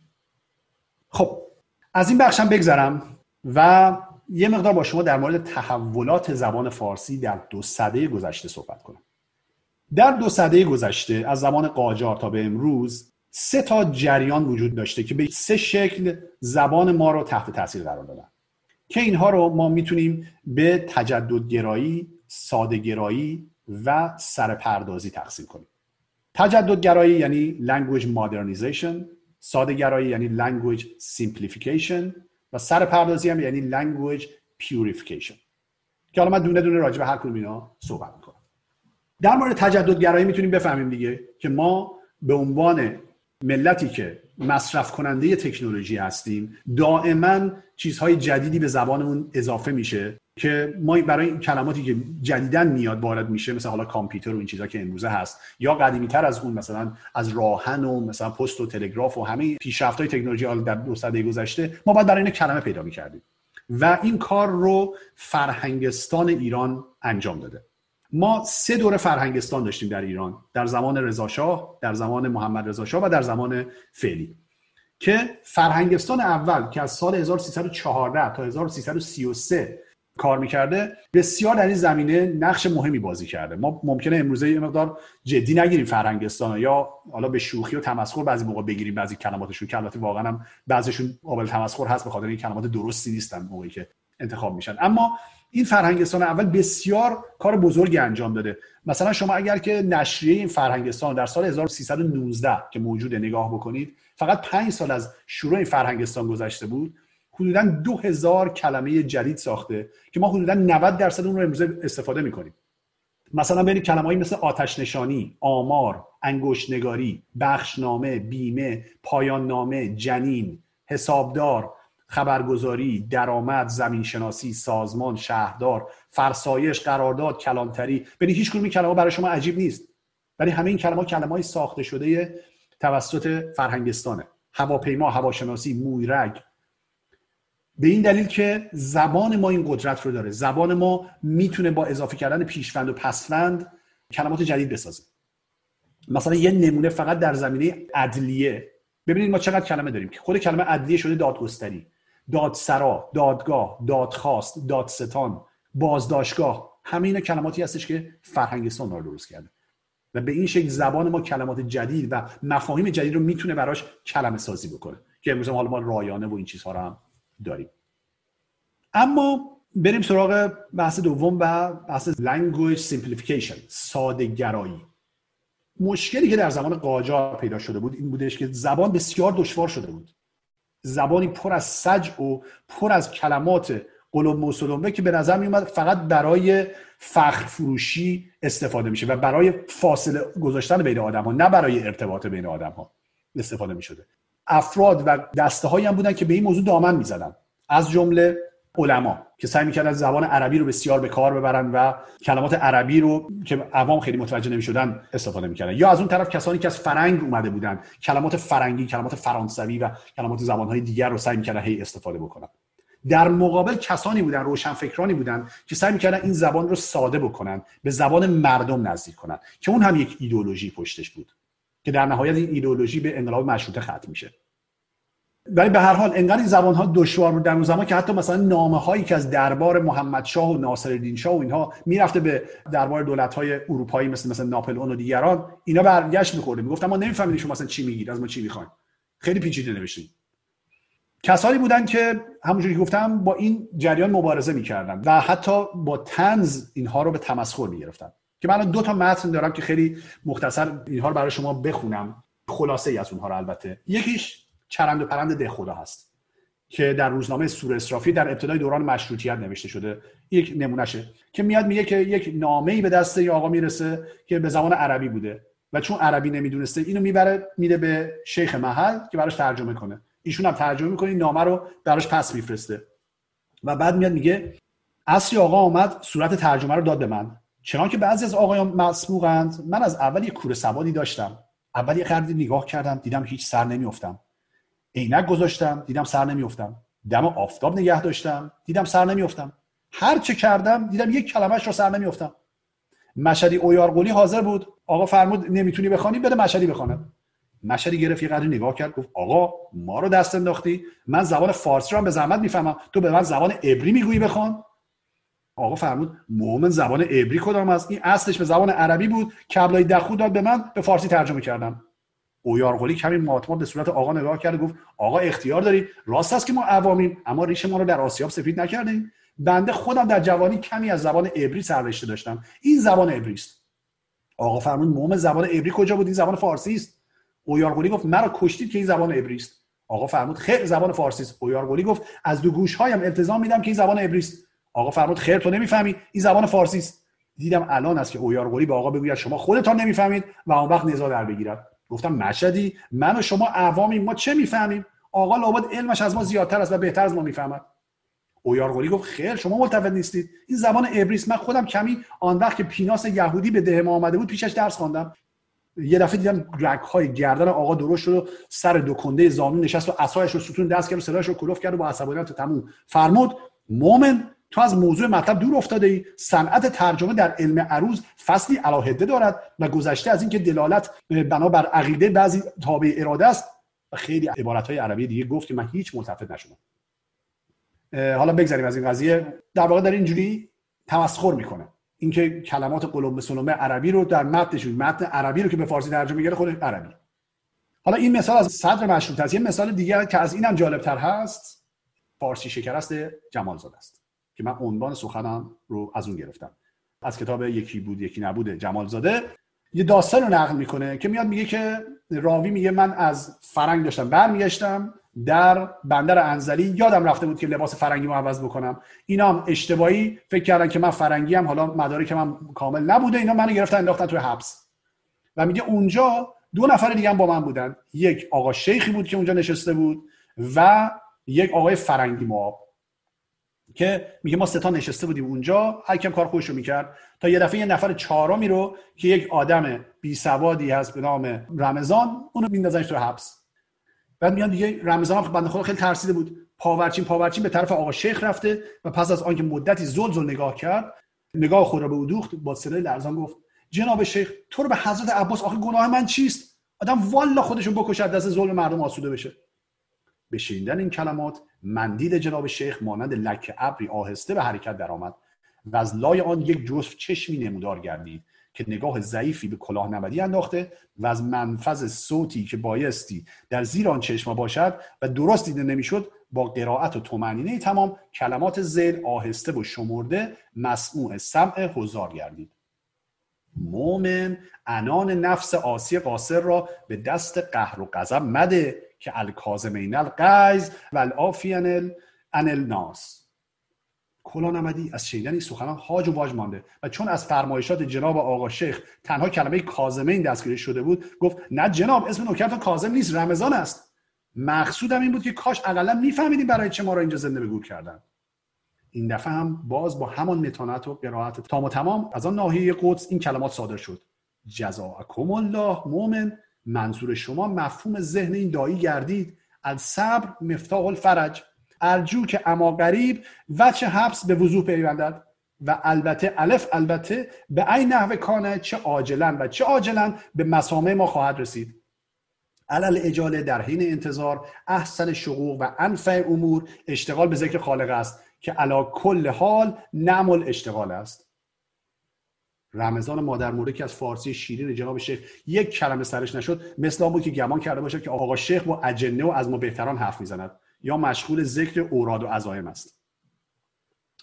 خب از این بخشم بگذرم و یه مقدار با شما در مورد تحولات زبان فارسی در دو سده گذشته صحبت کنم. در دو سده گذشته از زمان قاجار تا به امروز سه تا جریان وجود داشته که به سه شکل زبان ما رو تحت تاثیر قرار دادن. که اینها رو ما می‌تونیم به تجددگرایی، سادهگرایی و سرپردازی تقسیم کنیم. تجددگرایی یعنی language modernization سادهگرایی یعنی language simplification و سرپردازی هم یعنی language purification. که حالا من دونه دونه راجع به هر کدوم اینا صحبت می‌کنم. در مورد تجددگرایی می‌تونیم بفهمیم دیگه که ما به عنوان ملتی که مصرف کننده تکنولوژی هستیم دائما چیزهای جدیدی به زبانمون اضافه میشه که ما برای این کلماتی که جدیدن میاد وارد میشه مثلا حالا کامپیوتر و این چیزا که امروزه هست یا قدیمی تر از اون مثلا از راهن و مثلا پست و تلگراف و همه پیشرفت های تکنولوژی در دو سده گذشته ما باید برای این کلمه پیدا می‌کردیم. و این کار رو فرهنگستان ایران انجام داده. ما سه دوره فرهنگستان داشتیم در ایران در زمان رضاشاه در زمان محمد رضاشاه و در زمان فعلی که فرهنگستان اول که از سال 1314 تا 1333 کار می‌کرده بسیار در این زمینه نقش مهمی بازی کرده. ما ممکنه امروزه یه مقدار جدی نگیریم فرهنگستان یا حالا به شوخی و تمسخر بعضی موقع بگیریم بعضی کلماتشون. که البته واقعا هم بعضیشون قابل تمسخر هست به خاطر این کلمات درستی نیستن موقعی که انتخاب میشن. اما این فرهنگستان اول بسیار کار بزرگی انجام داده. مثلا شما اگر که نشریه این فرهنگستان در سال 1319 که موجود نگاه بکنید فقط پنج سال از شروع این فرهنگستان گذشته بود حدودا دو هزار کلمه جدید ساخته که ما حدودا 90 درصد اون رو امروزه استفاده می‌کنیم. مثلا بین کلمه مثل آتش نشانی، آمار، انگشت نگاری، بخشنامه، بیمه، پایان نامه، جنین، حسابدار، خبرگزاری، درآمد، زمینشناسی، سازمان، شهردار، فرسایش، قرارداد، کلانتری. ببین هیچ کدوم کلمه برای شما عجیب نیست. ولی همه این کلمه کلمه ساخته شده توسط فرهنگستانه. هواپیما، هواشناسی، مویرگ. به این دلیل که زبان ما این قدرت رو داره. زبان ما می‌تونه با اضافه کردن پیشوند و پسوند کلمات جدید بسازه. مثلا یه نمونه فقط در زمینه عدلیه. ببینید ما چقدر کلمه داریم. که خود کلمه عدلیه شده دادگستری. دادسرا دادگاه دادخواست دادستان بازداشتگاه همه اینا کلماتی هستش که فرهنگستان رو درست کرده. و به این شکل زبان ما کلمات جدید و مفاهیم جدید رو می‌تونه براش کلمه سازی بکنه. که امروز حالا ما رایانه و این چیزها رو هم داریم. اما بریم سراغ بحث دوم و بحث language simplification ساده گرایی مشکلی که در زمان قاجار پیدا شده بود این بودش که زبان بسیار دشوار شده بود. زبانی پر از سج و پر از کلمات قلوب موسولمه که به نظر می اومد فقط برای فخر فروشی استفاده میشه و برای فاصله گذاشتن بین آدم ها نه برای ارتباط بین آدم ها استفاده می شده افراد و دسته هایی هم بودن که به این موضوع دامن می‌زدن. از جمله علما که سعی می‌کردن زبان عربی رو بسیار به کار ببرن و کلمات عربی رو که عوام خیلی متوجه نمی‌شدن استفاده می‌کردن. یا از اون طرف کسانی که از فرنگ اومده بودن کلمات فرنگی کلمات فرانسوی و کلمات زبانهای دیگر رو سعی می‌کردن هی استفاده بکنن. در مقابل کسانی بودن روشنفکرانی بودن که سعی می‌کردن این زبان رو ساده بکنن به زبان مردم نزدیک کنن که اون هم یک ایدولوژی پشتش بود که در نهایت این ایدولوژی به انقلاب مشروطه ختم میشه. ولی به هر حال انقدر این زبان ها دشوار بود در اون زمان که حتی مثلا نامه هایی که از دربار محمد شاه و ناصرالدین شاه و اینها می‌رفته به دربار دولت های اروپایی مثل مثلا ناپلئون و دیگران اینا برگشت میخورده. می‌گفتن ما نمی‌فهمیم شما مثلا چی میگید از ما چی می‌خواین. خیلی پیچیده نوشتیم. کسانی بودن که همونجوری که گفتم با این جریان مبارزه می‌کردن و حتی با تنز اینها رو به تمسخر می‌گرفتن. که من دو تا متن دارم که خیلی مختصر اینها رو برای شما بخونم. خلاصه ای از اونها رو البته. یکیش چرند و پرند ده خدا هست که در روزنامه سور اسرافی در ابتدای دوران مشروطیت نوشته شده. یک نمونهشه که میاد میگه که یک نامه ای به دست ای آقا می‌رسه که به زبان عربی بوده و چون عربی نمی‌دونسته اینو می‌بره میده به شیخ محل که براش ترجمه کنه. ایشون هم ترجمه می‌کنه این نامه رو براش پس میفرسته. و بعد میاد میگه اصری آقا آمد صورت ترجمه رو داد به من. چنان که بعضی از آقایان مسبوقند. من از اول یک کوره سوادی داشتم. اول یه نگاه کردم دیدم هیچ سر نمیافتم. عینک گذاشتم دیدم سر نمیافتم. دم آفتاب نگه داشتم دیدم سر نمیافتم. هر چه کردم دیدم یک کلمش رو سر نمیافتم. مشهدی اویارقولی حاضر بود. آقا فرمود نمی‌تونی بخوانی؟ بده مشهدی بخوانم. مشهدی گرفت یه قدری نگاه کرد گفت آقا ما رو دست انداختی. من زبان فارسی رو هم به زحمت می‌فهمم. تو به من زبان عبری می‌گویی بخوان. آقا فرمود مومن زبان عبری کدام است؟ این اصلش به زبان عربی بود. کبلای دخو داد به من به فارسی ترجمه کردم. اویارقلی کمی ماتمات به صورت آقا نگاه کرد گفت آقا اختیار داری؟ راست است که ما عوامیم اما ریش ما رو در آسیاب سفید نکردیم. بنده خودم در جوانی کمی از زبان عبری سررشته داشتم. این زبان عبری است. آقا فرمود موم زبان عبری کجا بود؟ این زبان فارسی است. اویارقلی گفت مرا کشتید که این زبان عبری است. آقا فرمود خیر زبان فارسی است. اویارقلی گفت از دو گوش هایم التزام میدم که این زبان عبری است. آقا فرمود خیر تو نمی‌فهمی؟ این زبان فارسی است. دیدم الان است که اویارقلی به آقا بگوید شما خودتان نمی‌فهمید و اون وقت نزاع در بگیرد. گفتم مشهدی من و شما عوامیم ما چه می‌فهمیم؟ آقا لابد علمش از ما زیادتر است و بهتر از ما می‌فهمد. اویارقلی گفت خیر شما ملتفت نیستید. این زبان عبریست من خودم کمی آن وقت که پیناس یهودی به ده ما آمده بود پیشش درس خواندم. یه دفعه دیدم رگ های گردن آقا درست شد و سر دو کنده زانو نشست و عصایش رو ستون دست کرد و صداش رو کلوف کرد و با عصبانیت تموم. فرمود مومن تو از موضوع مطلب دور افتاده ای. صنعت ترجمه در علم عروض فصلی علاهده دارد و گذشته از اینکه دلالت بنابر عقیده بعضی تابع اراده است. و خیلی عبارت عربی دیگه گفت که من هیچ ملتفت نشدم. حالا بگذاریم از این قضیه. در واقع در اینجوری تمسخر می‌کنه. اینکه کلمات قلم سنومه عربی رو در متنشون متن عربی رو که به فارسی ترجمه میگه خودش عربی. حالا این مثال از صدر مشروط است یه مثال دیگه که از اینم جالبتر هست. فارسی شکرست جمال زاده است. که من عنوان سخنم رو از اون گرفتم. از کتاب یکی بود یکی نبوده جمال زاده یه داستان رو نقل می‌کنه که میاد میگه که راوی میگه من از فرنگ داشتم برمیگشتم در بندر انزلی. یادم رفته بود که لباس فرنگی رو عوض بکنم. اینا هم اشتباهی. فکر کردن که من فرنگی هم حالا مدارک من کامل نبوده. اینا منو گرفتن انداختن توی حبس. و میگه اونجا دو نفر دیگه هم با من بودن. یک آقا شیخی بود که اونجا نشسته بود و یک آقای فرنگی مواب که میگه ما ستا نشسته بودیم اونجا هر کم کار خوش رو می‌کرد. تا یه دفعه یه نفر چهارمی رو که یک آدم بی سوادی هست به نام رمضان اونو میندازنش تو حبس. بعد میان دیگه رمضان بنده خدا خیلی ترسیده بود. پاورچین پاورچین به طرف آقا شیخ رفته و پس از آنکه مدتی زل زل نگاه کرد نگاه خود را به او با صدای لرزان گفت جناب شیخ تو رو به حضرت عباس آخه گناه من چیست؟ آدم والا خودشو بکشه دست ظلم مردم آسوده بشه. به شنیدن این کلمات مندیل جناب شیخ مانند لک ابری آهسته به حرکت درآمد و از لای آن یک جزف چشمی نمودار گردید که نگاه ضعیفی به کلاه نمدی انداخته و از منفذ صوتی که بایستی در زیر آن چشما باشد و درست دیده نمی‌شد با قرائت و تومنینه تمام کلمات زیل آهسته و شمرده مسموع سمع حضار گردید. مومن انان نفس آسی قاصر را به دست قهر و غضب مده که الکازمین القیز و الافین ان الناس. کلا نمدی از شنیدن سخنان هاج و واج مانده و چون از فرمایشات جناب آقا شیخ تنها کلمه کازمین دستگیری شده بود گفت نه جناب اسم نوکرت کازم نیست رمضان است. مقصودم این بود که کاش اقلا میفهمیدیم برای چه ما را اینجا زنده به گور کردن. این دفعه هم باز با همان متانت و قرائت تام و تمام از آن ناحیه قدس این کلمات صادر شد. جزاءکم الله مؤمن. منظور شما مفهوم ذهن این دایی گردید. الصبر مفتاح الفرج. ارجو که اما قریب وچه حبس به وضوح پیوندد. و البته الف البته به این نحو کانه چه عاجلا و چه عاجلا به مسامه ما خواهد رسید. علل اجاله در حین انتظار احسن شقوق و انفع امور. اشتغال به ذکر خالق است. که علا کل حال نعمل اشتغال است. رمضان مادر مورد که از فارسی شیرین جناب شیخ یک کلمه سرش نشد مثل آن بود که گمان کرده باشد که آقا شیخ با اجنه و از ما بهتران حرف می‌زند یا مشغول ذکر اوراد و عزایم است.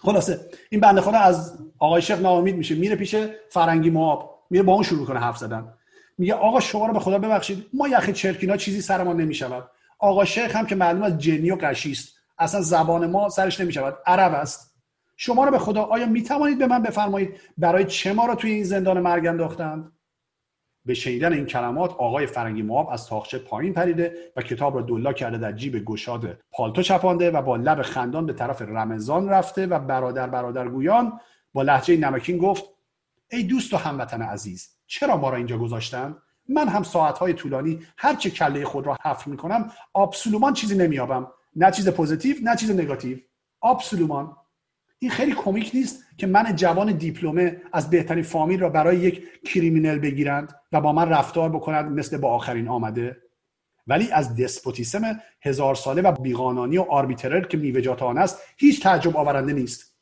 خلاصه این بنده خدا از آقای شیخ ناامید میشه میره پیش فرنگی مواب میره با اون شروع کنه حرف زدن. میگه آقا شما رو به خدا ببخشید ما یخ چرکینا چیزی سر ما نمی‌شود. آقا شیخ هم که معلوم از جنی و قشی است. اصلا زبان ما سرش نمی‌شود. عرب است. شما رو به خدا آیا می‌توانید به من بفرمایید برای چه ما رو توی این زندان مرگ انداختند؟ به شنیدن این کلمات آقای فرنگی مواب از تاخچه پایین پریده و کتاب را دلا کرده در جیب گشاد پالتو چپانده و با لب خندان به طرف رمضان رفته و برادر برادر گویان با لهجه نمکین گفت ای دوست و هموطن عزیز چرا ما را اینجا گذاشتند من هم ساعتهای طولانی هر چه کله خود را حفر می‌کنم absolument چیزی نمیابم نه چیز positif نه چیز négatif. absolument. این خیلی comique نیست که من جوان دیپلمه از بهترین فامیل را برای یک criminel بگیرند و با من رفتار بکنند مثل با آخرین آمده. ولی از despotisme هزار ساله و بی‌قانونی و arbitraire که میوجات آن است هیچ تعجب آورنده نیست.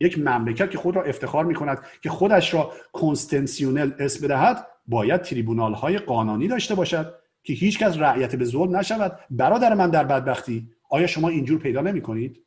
یک مملکت که خود را افتخار می کند که خودش را کنستنسیونل اسم بدهد باید تریبونال های قانونی داشته باشد که هیچکس رعیت به ظلم نشود. برادر من در بدبختی. آیا شما اینجور پیدا نمی کنید؟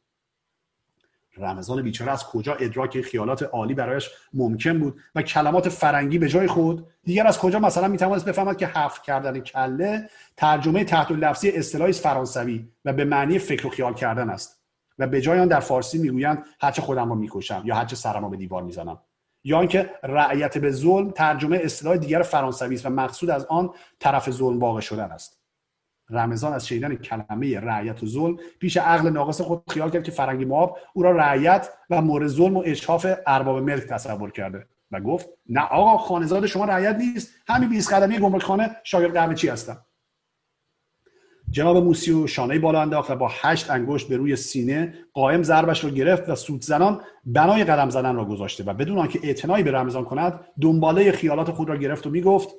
رمضان بیچاره از کجا ادراک خیالات عالی برایش ممکن بود و کلمات فرنگی به جای خود؟ دیگر از کجا مثلا می‌توانست بفهمد که حفر کردن کله ترجمه تحت لفظی اصطلاحی فرانسوی و به معنی فکر و خیال کردن است و به جای آن در فارسی می‌گویند هرچه خودم را می‌کشم یا هرچه سرم را به دیوار می‌زنم. یا اینکه رعیت به ظلم ترجمه اصطلاح دیگر فرانسوی است و مقصود از آن طرف ظلم واقع شدن است. رمضان از شنیدن کلمه رعیت و ظلم پیش عقل ناقص خود خیال کرد که فرنگی مواب او را رعیت و مورد ظلم و اشراف ارباب ملک تصور کرده و گفت نه آقا خانزاد شما رعیت نیست. همین 20 قدمی گمرک خانه شاگرد قهوه چی هستم جناب موسیو شانه بالا انداخت و با هشت انگشت به روی سینه قائم ضربش را گرفت و سوت زنان بنای قدم زدن را گذاشته و بدون آنکه اعتنایی به رمضان کند دنباله خیالات خود را گرفت و می‌گفت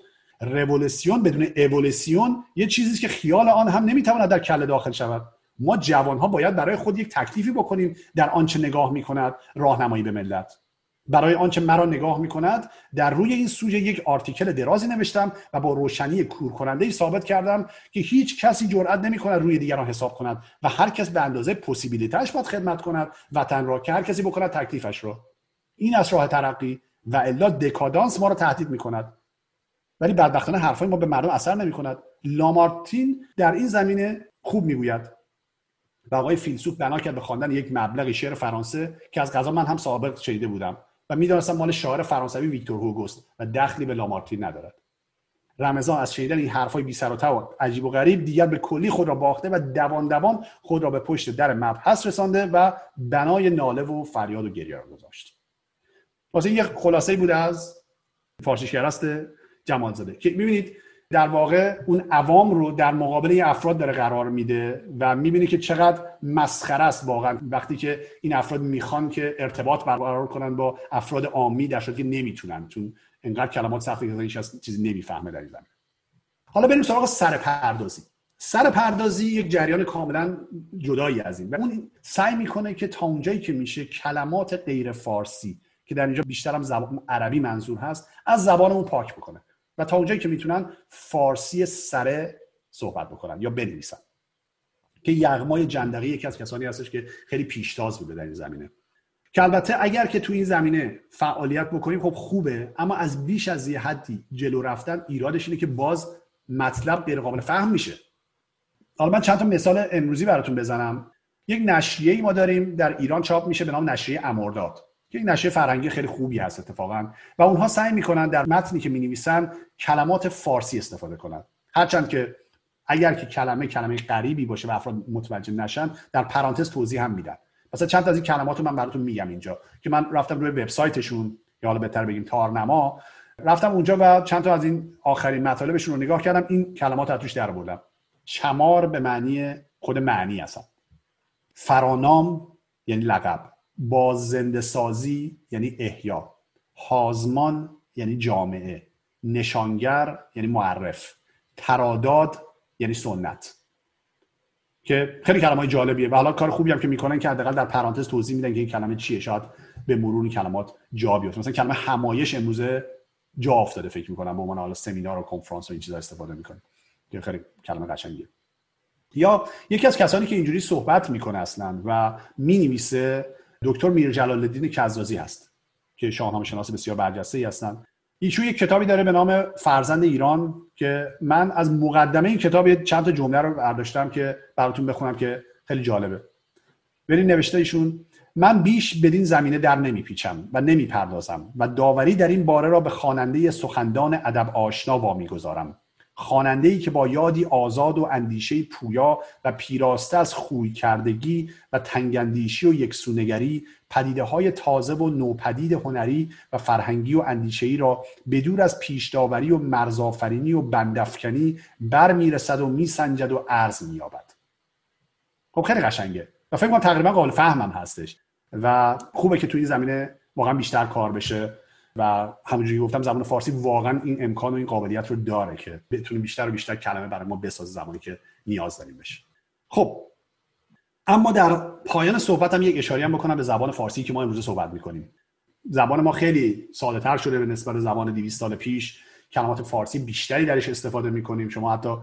رولوسیون بدون اولوسیون یه چیزی که خیال آن هم نمی‌تواند در کله داخل شود. ما جوان ها باید برای خود یک تکلیفی بکنیم در آنچه نگاه می‌کند راهنمایی به ملت. برای آنچه مرا نگاه می کند در روی این سوژه یک آرتیکل درازی نوشتم و با روشنی کور کننده ثابت کردم که هیچ کسی جرئت نمی کند روی دیگران حساب کند و هر کس به اندازه پسیبیلیتش باید خدمت کند وطن را که هر کسی بکند تکلیفش را. این از راه ترقی و الا دکادانس ما را تهدید می کند ولی بدبختانه حرفای ما به مردم اثر نمی کند لامارتین در این زمینه خوب می‌گوید. و آقای فیلسوف بنا کرد به خواندن یک مبلغی شعر فرانسه که از غذا من هم سابق شنیده بودم. و می‌دانستم مال شاعر فرانسوی ویکتور هوگوست و دخلی به لامارتین ندارد. رمضان از شنیدن این حرفهای بی سر و عجیب و غریب دیگر به کلی خود را باخته و دوان دوان خود را به پشت در مبحث رسانده و بنای ناله و فریاد و گریه را گذاشت. واسه یک خلاصه بود از فارسی شهرست جمال زده که می‌بینید در واقع اون عوام رو در مقابل افراد داره قرار میده و می‌بینی که چقدر مسخره است واقعا. وقتی که این افراد می‌خوان که ارتباط برقرار کنن با افراد عامی در که نمی‌تونن چون انقدر کلمات سختی که هیچ چیزی نمی‌فهمه در این حالا بریم سراغ سر پردازی سر پردازی یک جریان کاملا جدایی از این. و اون سعی می‌کنه که تا اونجایی که میشه کلمات غیر فارسی که در اینجا بیشتر هم زبان عربی منظور هست از زبانمون پاک بکنه. و تا اونجایی که می‌تونن فارسی سره صحبت بکنن یا بنویسن. که یغمای جندقی یکی از کسانی هستش که خیلی پیشتاز بوده در این زمینه. که البته اگر که تو این زمینه فعالیت بکنیم خب خوبه اما از بیش از یه حدی جلو رفتن ایرادش اینه که باز مطلب غیر قابل فهم میشه. حالا من چند تا مثال امروزی براتون بزنم. یک نشریه ای ما داریم در ایران چاپ میشه به نام نشریه امرداد. که یک نشریه فرنگی خیلی خوبی هست اتفاقا. و اونها سعی می‌کنن در متنی که می‌نویسن کلمات فارسی استفاده کنن. هرچند که اگر که کلمه کلمه غریبی باشه و افراد متوجه نشن در پرانتز توضیح هم میدن. مثلا چند از این کلمات رو من براتون میگم اینجا که من رفتم روی وبسایتشون یا حالا بهتر بگیم تارنما. رفتم اونجا و چند تا از این آخرین مطالبشون رو نگاه کردم. این کلمات رو توش در بردم چمار به معنی خود معنی هستن فرانام یعنی لقب. بازنده سازی یعنی احیا. هازمان یعنی جامعه. نشانگر یعنی معرف. تراداد یعنی سنت. که خیلی کلمه جالبیه. و حالا کار خوبی هم که می‌کنن که حداقل در پرانتز توضیح میدن که این کلمه چیه. شاید به مرور کلمات جا بیفته. مثلا کلمه همایش امروزه جا افتاده فکر می‌کنم. به عنوان حالا سمینار و کنفرانس و این چیزا استفاده می‌کنه که خیلی کلمه قشنگیه. یا یکی از کسانی که اینجوری صحبت می‌کنه اصلا و می‌نویسه دکتر میر جلال الدین کزازی هست که شاهنامه شناس بسیار برجسته ای هستن. ایشون یک کتابی داره به نام فرزند ایران که من از مقدمه این کتاب چند تا جمله رو برداشتم که براتون بخونم که خیلی جالبه. برین نوشته ایشون. من بیش بدین زمینه در نمیپیچم و نمی‌پردازم و داوری در این باره را به خواننده سخندان ادب آشنا وامیگذارم. خواننده ای که با یادی آزاد و اندیشه پویا و پیراسته از خوی کردگی و تنگندیشی و یکسونگری پدیده های تازه و نوپدید هنری و فرهنگی و اندیشه ای را بدور از پیشداوری و مرزافرینی و بندفکنی بر می‌رسد و میسنجد و عرض مییابد. خب خیلی قشنگه. و فکر کنم تقریبا قابل فهمم هستش. و خوبه که توی این زمینه واقعا بیشتر کار بشه. و همونجوری گفتم زبان فارسی واقعا این امکان و این قابلیت رو داره که بتونه بیشتر و بیشتر کلمه برای ما بسازه زمانی که نیاز داریم بشه. خب اما در پایان صحبتم یک اشاره هم بکنم به زبان فارسی که ما امروز صحبت می‌کنیم. زبان ما خیلی ساده تر شده به نسبت زبان 200 سال پیش. کلمات فارسی بیشتری درش استفاده می‌کنیم. شما حتی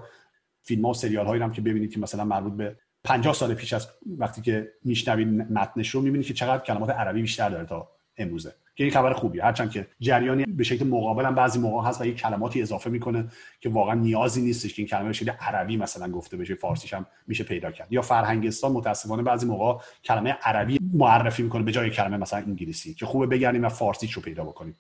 فیلم ها و سریال هایی هم که ببینید که مثلا مربوط به 50 سال پیش از وقتی که میشنوید متنش رو می‌بینید که چقدر کلمات عربی بیشتر داره تا امروزه. که این خبر خوبیه. هرچند که جریانی به شکل مقابل هم بعضی موقع هست و یک کلماتی اضافه می‌کنه که واقعا نیازی نیستش که این کلمه به عربی مثلا گفته بشه فارسیش هم میشه پیدا کرد. یا فرهنگستان متاسفانه بعضی موقع کلمه عربی معرفی می‌کنه به جای کلمه مثلا انگلیسی. که خوبه بگردیم و فارسیش رو پیدا بکنیم.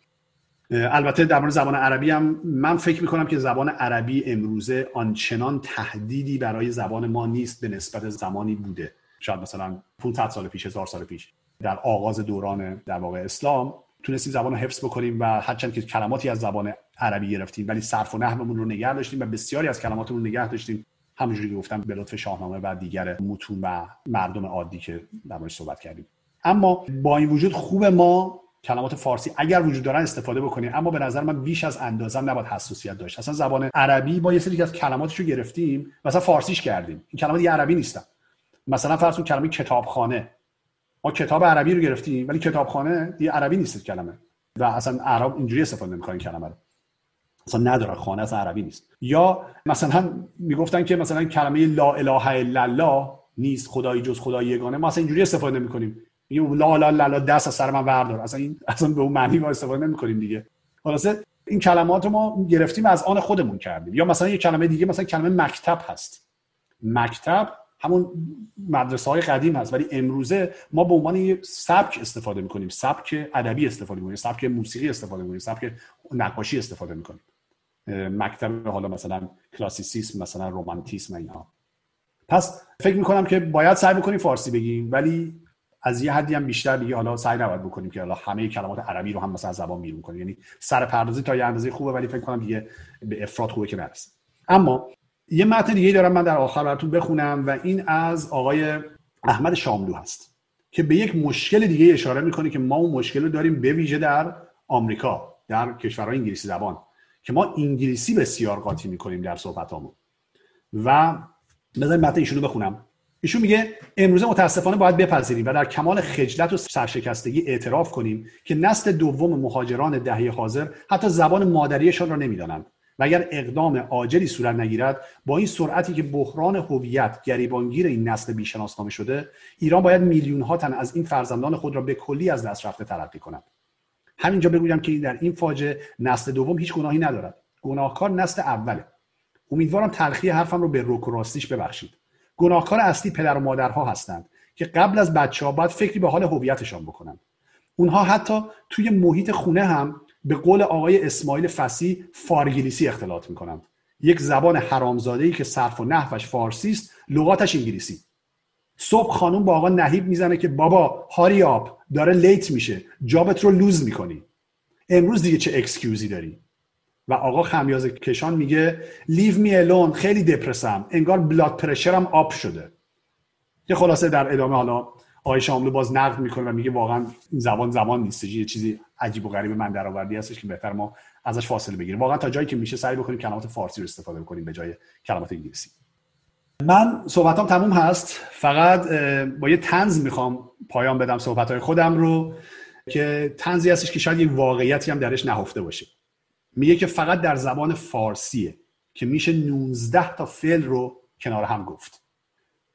البته در مورد زبان عربی هم من فکر می‌کنم که زبان عربی امروزه آنچنان تهدیدی برای زبان ما نیست به نسبت زمانی بوده. شاید مثلا 500 سال پیش هزار سال پیش در آغاز دوران در واقع اسلام تونستیم زبان رو حفظ بکنیم و هرچند که کلماتی از زبان عربی گرفتیم ولی صرف و نحومون رو نگه داشتیم و بسیاری از کلماتمون رو نگه داشتیم. همونجوری که گفتم به لطف شاهنامه و دیگر متون و مردم عادی که در صحبت کردیم. اما با این وجود خوب ما کلمات فارسی اگر وجود دارن استفاده بکنیم. اما به نظر من بیش از اندازم نباید حساسیت داشت. اصلا زبان عربی با یه سری از کلماتش رو گرفتیم مثلا فارسیش کردیم. این کلمات عربی نیستن. مثلا فرض کلمه کتابخانه. ما کتاب عربی رو گرفتیم ولی کتابخانه دیگه عربی نیست کلمه. و اصلا عرب اینجوری استفاده نمی‌کنن کلمه رو. اصلا نداره خانه اصلا عربی نیست. یا مثلا می‌گفتن که مثلا کلمه لا اله الا الله نیست خدایی جز خدای یگانه. ما اصلا اینجوری استفاده نمی‌کنیم. میگیم لا لا لا دست از سر من بردار. اصلا این اصلا به اون معنی ما استفاده نمی‌کنیم دیگه. خلاصه این کلمات رو ما گرفتیم از آن خودمون کردیم. یا مثلا یه کلمه دیگه مثلا کلمه مکتب هست. مکتب همون مدرسه های قدیم هست ولی امروزه ما به عنوان یک سبک استفاده می‌کنیم. سبک ادبی استفاده می‌کنیم سبک موسیقی استفاده می‌کنیم سبک نقاشی استفاده می‌کنیم. مکتب حالا مثلا کلاسیسیسم مثلا رومانتیسم اینها. پس فکر می‌کنم که باید سعی بکنیم فارسی بگیم ولی از یه حدی هم بیشتر دیگه حالا سعی نباید بکنیم که حالا همه کلمات عربی رو هم مثلا زبان بیرون کنیم. یعنی سر پردازی تا یه اندازه خوبه ولی فکر کنم دیگه به افراد خوبه که نرسه اما یه متن دیگه دارم من در آخر براتون بخونم و این از آقای احمد شاملو هست که به یک مشکل دیگه اشاره می‌کنه که ما اون مشکل رو داریم به ویژه در آمریکا در کشورهای انگلیسی زبان که ما انگلیسی بسیار قاطی می‌کنیم در صحبتامون. و بذارید متن ایشونو بخونم. ایشون میگه امروزه متاسفانه باید بپذیریم و در کمال خجلت و سرشکستگی اعتراف کنیم که نسل دوم مهاجران دهه حاضر حتی زبان مادریشان را نمی‌دانند. و اگر اقدام عاجلی صورت نگیرد با این سرعتی که بحران هویت گریبانگیر این نسل بیشناسنامه شده ایران باید میلیون ها تن از این فرزندان خود را به کلی از دست رفته تلقی کند. همینجا بگویم که در این فاجعه نسل دوم هیچ گناهی ندارد. گناهکار نسل اوله. امیدوارم تلخی حرفم رو به روک و راستیش ببخشید. گناهکار اصلی پدر و مادرها هستند که قبل از بچه ها باید فکری به حال هویتشان بکنند. اونها حتی توی محیط خونه هم به قول آقای اسماعیل فسی فارگلیسی اختلاط می‌کنند. یک زبان حرامزاده ای که صرف و نحوش فارسی است لغاتش انگلیسی. صبح خانوم با آقا نهیب می‌زنه که بابا هاری آب داره لیت میشه جابت رو لوز می‌کنی. امروز دیگه چه excuse ی داری؟ و آقا خمیازه کشان میگه leave me alone خیلی depressed م انگار blood pressure م up شده. که خلاصه در ادامه حالا آقای شاملو باز نقد می‌کنه و میگه واقعا زبان زبان نیست. یه چیزی عجیب و غریب من درآوردی هستش که بهتر ما ازش فاصله بگیریم. واقعا تا جایی که میشه سعی بکنیم کلمات فارسی رو استفاده کنیم به جای کلمات انگلیسی. من صحبتام تموم هست. فقط با یه طنز می‌خوام پایان بدم صحبت خودم رو که تنزی هستش که شاید یه واقعیتی هم درش نهفته باشه. میگه که فقط در زبان فارسیه که میشه 19 تا فعل رو کنار هم گفت.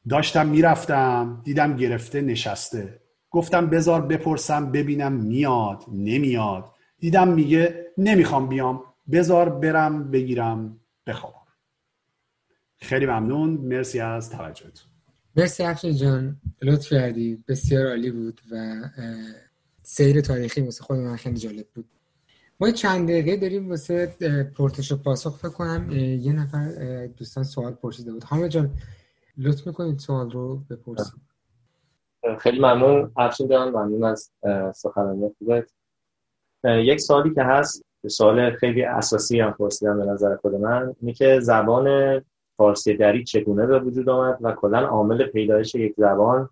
داشتم می‌رفتم دیدم گرفته نشسته. گفتم بزار بپرسم ببینم میاد نمیاد. دیدم میگه نمی‌خوام بیام بزار برم بگیرم بخوابم. خیلی ممنون. مرسی از توجهتون. مرسی افشین جان. لطف کردی. بسیار عالی بود و سیر تاریخی واسه خود من خیلی جالب بود. ما چند دقیقه داریم واسه پرتش و پاسخ فکر کنم یه نفر دوستان سوال پرسیده بود. حامد جان لطف می‌کنید سوال رو بپرسید. خیلی ممنون. افشین جان ممنون از سخنرانی خوبت. یک سوالی که هست سوال خیلی اساسی هم پرسیدم به نظر خود من. اینه که زبان فارسی دری چگونه به وجود آمد و کلا عامل پیدایش یک زبان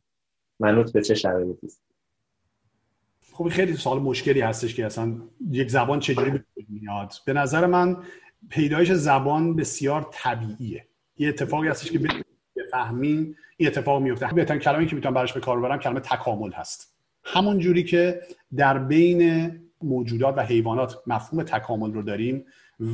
منوط به چه شرایطی است؟ خب خیلی سوال مشکلی هستش که اصلا یک زبان چجوری به میاد. به نظر من پیدایش زبان بسیار طبیعیه. یه اتفاقی هستش که بفهمین این اتفاق میفته. بهترین کلمه که می‌تونم براش به کار ببرم کلمه تکامل هست. همون جوری که در بین موجودات و حیوانات مفهوم تکامل رو داریم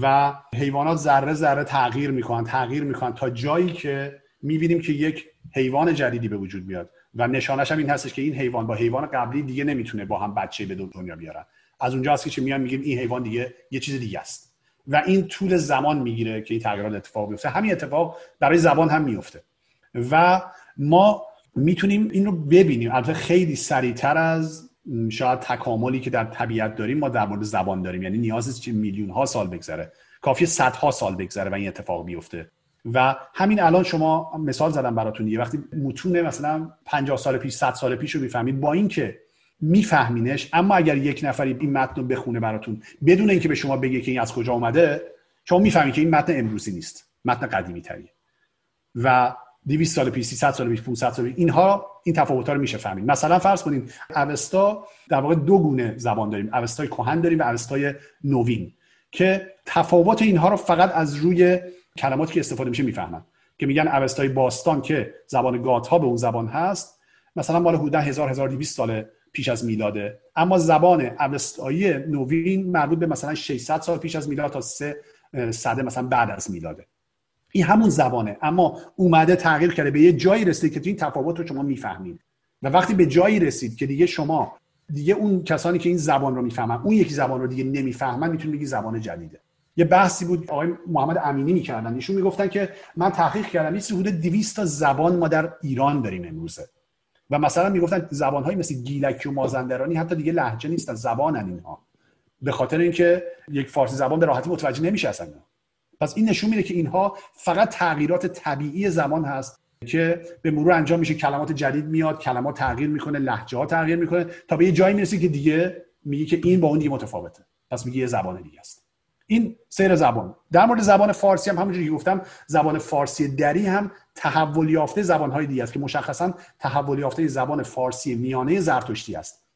و حیوانات ذره ذره تغییر می‌کنن تغییر می‌کنن تا جایی که می‌بینیم که یک حیوان جدیدی به وجود میاد و نشانش هم این هستش که این حیوان با حیوان قبلی دیگه نمی‌تونه با هم بچه به دنیا بیارن. از اونجا هست که میان میگیم این حیوان دیگه یه چیز دیگه است. و این طول زمان می‌گیره که این تغییرات اتفاق بیفته. همین اتفاق برای زبان هم میفته و ما می‌تونیم این رو ببینیم. البته خیلی سریعتر از شاید تکاملی که در طبیعت داریم ما در مورد زبان داریم. یعنی نیاز چه میلیون ها سال بگذره. کافی صدها سال بگذره و این اتفاق بیفته. و همین الان شما مثال زدم براتون یه وقتی متون مثلا 50 سال پیش 100 سال پیش رو می‌فهمید با اینکه میفهمینش اما اگر یک نفری این متن رو بخونه براتون بدون اینکه به شما بگه که این از کجا اومده شما می‌فهمید که این متن امروزی نیست. متن قدیمی تریه و 200 سال پیش 300 سال پیش 500 سال اینها این تفاوت‌ها رو میشه فهمید. مثلا فرض کنید اوستا در واقع دو گونه زبان داریم اوستای کهن داریم و اوستای نوین که تفاوت اینها رو فقط از روی کلماتی که استفاده میشه می‌فهمن. که میگن اوستای باستان که زبان گات ها به اون زبان هست مثلا مال حدود 1000 1200 سال پیش از میلاده. اما زبان اوستایی نوین مربوط به مثلا 600 سال پیش از میلاد تا 3 صده مثلا بعد از میلاده. این همون زبانه. اما اومده تغییر کرده. به یه جایی رسید که تو این تفاوت رو شما می‌فهمید. و وقتی به جایی رسید که دیگه شما دیگه اون کسانی که این زبان رو می‌فهمن اون یکی زبان رو دیگه نمی‌فهمن می‌تونید بگی زبان جدیده. یه بحثی بود آقای محمد امینی می‌کردن. ایشون می‌گفتن که من تحقیق کردم یه حدود 200 تا زبان ما در ایران داریم امروزه. و مثلا می‌گفتن زبان های مثل گیلکی و مازندرانی حتی دیگه لهجه نیستن زبانن اینها. به خاطر اینکه یک فارسی زبان به راحتی متوجه نمیشه اصلا. پس این نشون میده که اینها فقط تغییرات طبیعی زمان هست که به مرور انجام میشه. کلمات جدید میاد کلمات تغییر می‌کنه لهجه ها تغییر می‌کنه. تا به یه جایی می‌رسه که دیگه میگه که این با اون دیگه متفاوته. پس میگه یه زبان دیگه است. این سیر زبان. در مورد زبان فارسی هم همونجوری که گفتم زبان فارسی دری هم تحول یافته زبان های دیگه است که مشخصا تحول یافته زبان فارسی میانه زرتشتی است.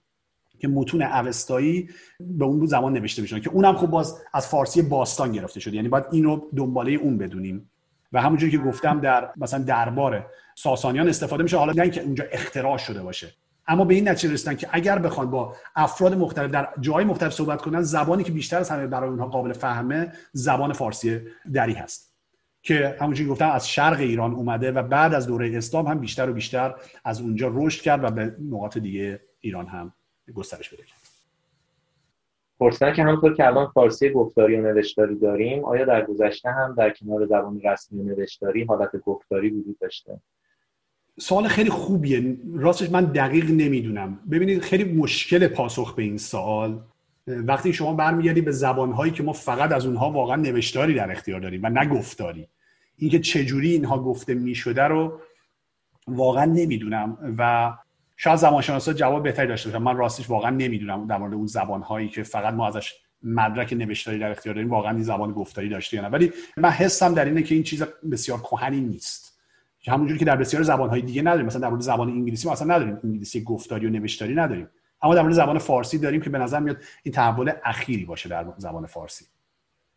که متون اوستایی به اون زبان نوشته میشن که اونم خب باز از فارسی باستان گرفته شده. یعنی باید این رو دنباله اون بدونیم. و همونجوری که گفتم در مثلا دربار ساسانیان استفاده میشه. حالا نه اینکه اونجا اختراع شده باشه. اما به این نتیجه رسیدن که اگر بخوان با افراد مختلف در جای مختلف صحبت کنن زبانی که بیشتر از همه برای اونها قابل فهمه زبان فارسی دری هست. که همونجوری گفتم از شرق ایران اومده و بعد از دوره اسلام هم بیشتر و بیشتر از اونجا رشد کرد و به نقاط دیگه ایران هم گسترش پیدا کرد. پرسیدن که همونطور که الان فارسی گفتاری و نوشتاری داریم آیا در گذشته هم در کنار زبان رسمی و نوشتاری حالت گفتاری وجود داشته؟ سوال خیلی خوبیه. راستش من دقیق نمی‌دونم. ببینید خیلی مشکل پاسخ به این سوال. وقتی شما برمیگردی به زبانهایی که ما فقط از اونها واقعا نوشتاری در اختیار داریم و نه گفتاری اینکه چجوری اینها گفته می‌شده رو واقعا نمی‌دونم و شاید زبانشناسا جواب بهتری داشته باشن. من راستش واقعا نمی‌دونم در مورد اون زبانهایی که فقط ما ازش مدرک نوشتاری در اختیار داریم واقعا این زبان گفتاری داشته یا نه. ولی من حسم در اینه که این چیز بسیار کهنی نیست. همونجوری که در بسیار زبانهای دیگه نداریم. مثلا در مورد زبان انگلیسی ما اصلا نداریم. انگلیسی گفتاری و نوشتاری نداریم. اما در مورد زبان فارسی داریم که به نظر میاد این تحول اخیری باشه در زبان فارسی.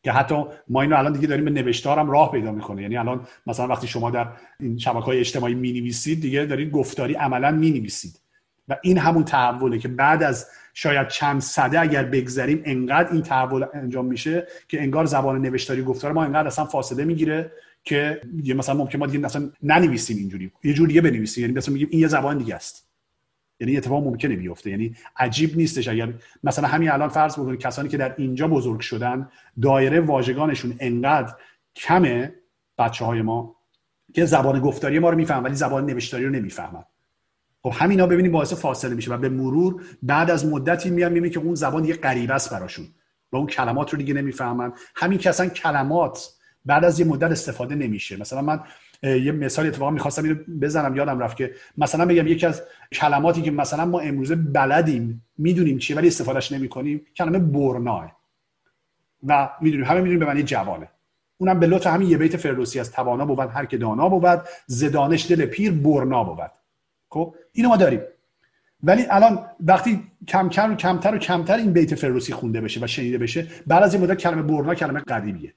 که حتی ما اینو الان دیگه داریم به نوشتار هم راه پیدا می‌کنه. یعنی الان مثلا وقتی شما در این شبکه های اجتماعی می نویسید دیگه دارید گفتاری عملا می نویسید و این همون تحوله که بعد از شاید چند صده اگر بگذریم انقدر این تحول انجام میشه که انگار زبان نوشتاری گفتار ما انقدر اصلا فاصله می‌گیره که مثلا ممکن ما دیگه اصلا ننویسیم اینجوری. یه جور دیگه بنویسیم. یعنی مثلا میگیم این یه زبان دیگه است. یعنی اتفاق ممکنه بیفته. یعنی عجیب نیستش اگر مثلا همین الان فرض بکنید کسانی که در اینجا بزرگ شدن دایره واژگانشون انقدر کمه بچه های ما که زبان گفتاری ما رو می‌فهمن ولی زبان نوشتاری رو نمی‌فهمن. خب همینا ببینیم باعث فاصله میشه و به مرور بعد از مدتی میان می‌بینیم که اون زبان یه غریبه است براشون و اون کلمات رو دیگه نمی‌فهمن. همین که اصلا کلمات بعد از یه مدت استفاده نمیشه. مثلا من یه مثال اتفاقا می‌خواستم اینو بزنم یادم رفت که مثلا بگم یکی از کلماتی که مثلا ما امروزه بلدیم می‌دونیم چیه ولی استفادهش نمی‌کنیم کلمه برناه و می‌دونیم همه می‌دونیم به معنی جوانه. اونم به لطف همین یه بیت فردوسی از توانا بود هر که دانا بود زدانش دل پیر برنا بود. خب اینو ما داریم. ولی الان وقتی کم کم و کمتر و کمتر این بیت فردوسی خونده بشه و شنیده بشه بعد از این مدت کلمه برنا کلمه قدیمیه.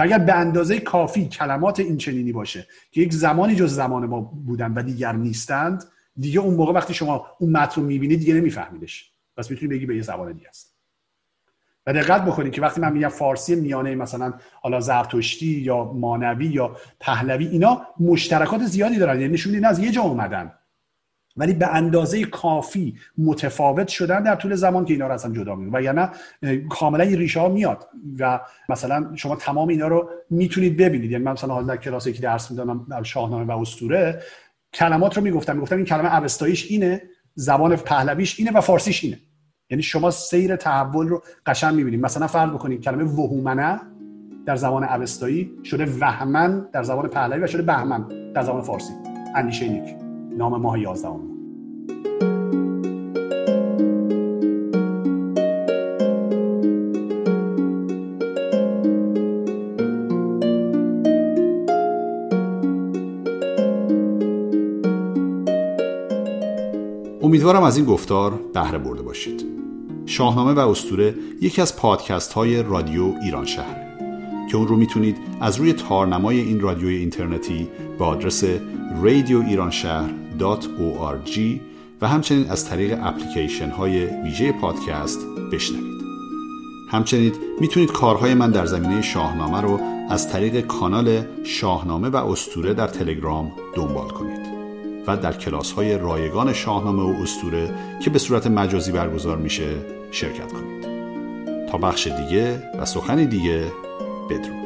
و اگر به اندازه کافی کلمات این چنینی باشه که یک زمانی جز زمان ما بودن و دیگر نیستند دیگه اون موقع وقتی شما اون متن رو می‌بینید دیگه نمیفهمیدش. پس می‌تونی بگی به یه زبان دیگه است. و دقت بکنید که وقتی من میگم فارسی میانه مثلا حالا زرتشتی یا مانوی یا پهلوی اینا مشترکات زیادی دارن. یعنی نشون از یه جا اومدن. ولی به اندازه کافی متفاوت شدن در طول زمان که اینا رو اصلا جدا میگن و یعنی کاملا این ریشه ها میاد و مثلا شما تمام اینا رو می‌تونید ببینید. یعنی من مثلا حالا در کلاسی که درس می‌دادم در شاهنامه و اسطوره کلمات رو می‌گفتم. می‌گفتم این کلمه اوستاییش اینه زبان پهلویش اینه و فارسیش اینه. یعنی شما سیر تحول رو قشنگ می‌بینید. مثلا فرض بکنید کلمه وهومنه در زبان اوستایی شده وهمن در زبان پهلوی و شده بهمن در زبان فارسی. اندیشه نیک نام ماه 11 امیدوارم از این گفتار بهره برده باشید. شاهنامه و استوره یکی از پادکست های رادیو ایران شهره که اون رو می‌تونید از روی تارنمای این رادیوی اینترنتی به آدرس رادیو ایران شهر .org و همچنین از طریق اپلیکیشن های ویژه پادکست بشنوید. همچنین می‌تونید کارهای من در زمینه شاهنامه رو از طریق کانال شاهنامه و استوره در تلگرام دنبال کنید و در کلاس های رایگان شاهنامه و استوره که به صورت مجازی برگزار میشه شرکت کنید. تا بخش دیگه و سخنی دیگه بدرود.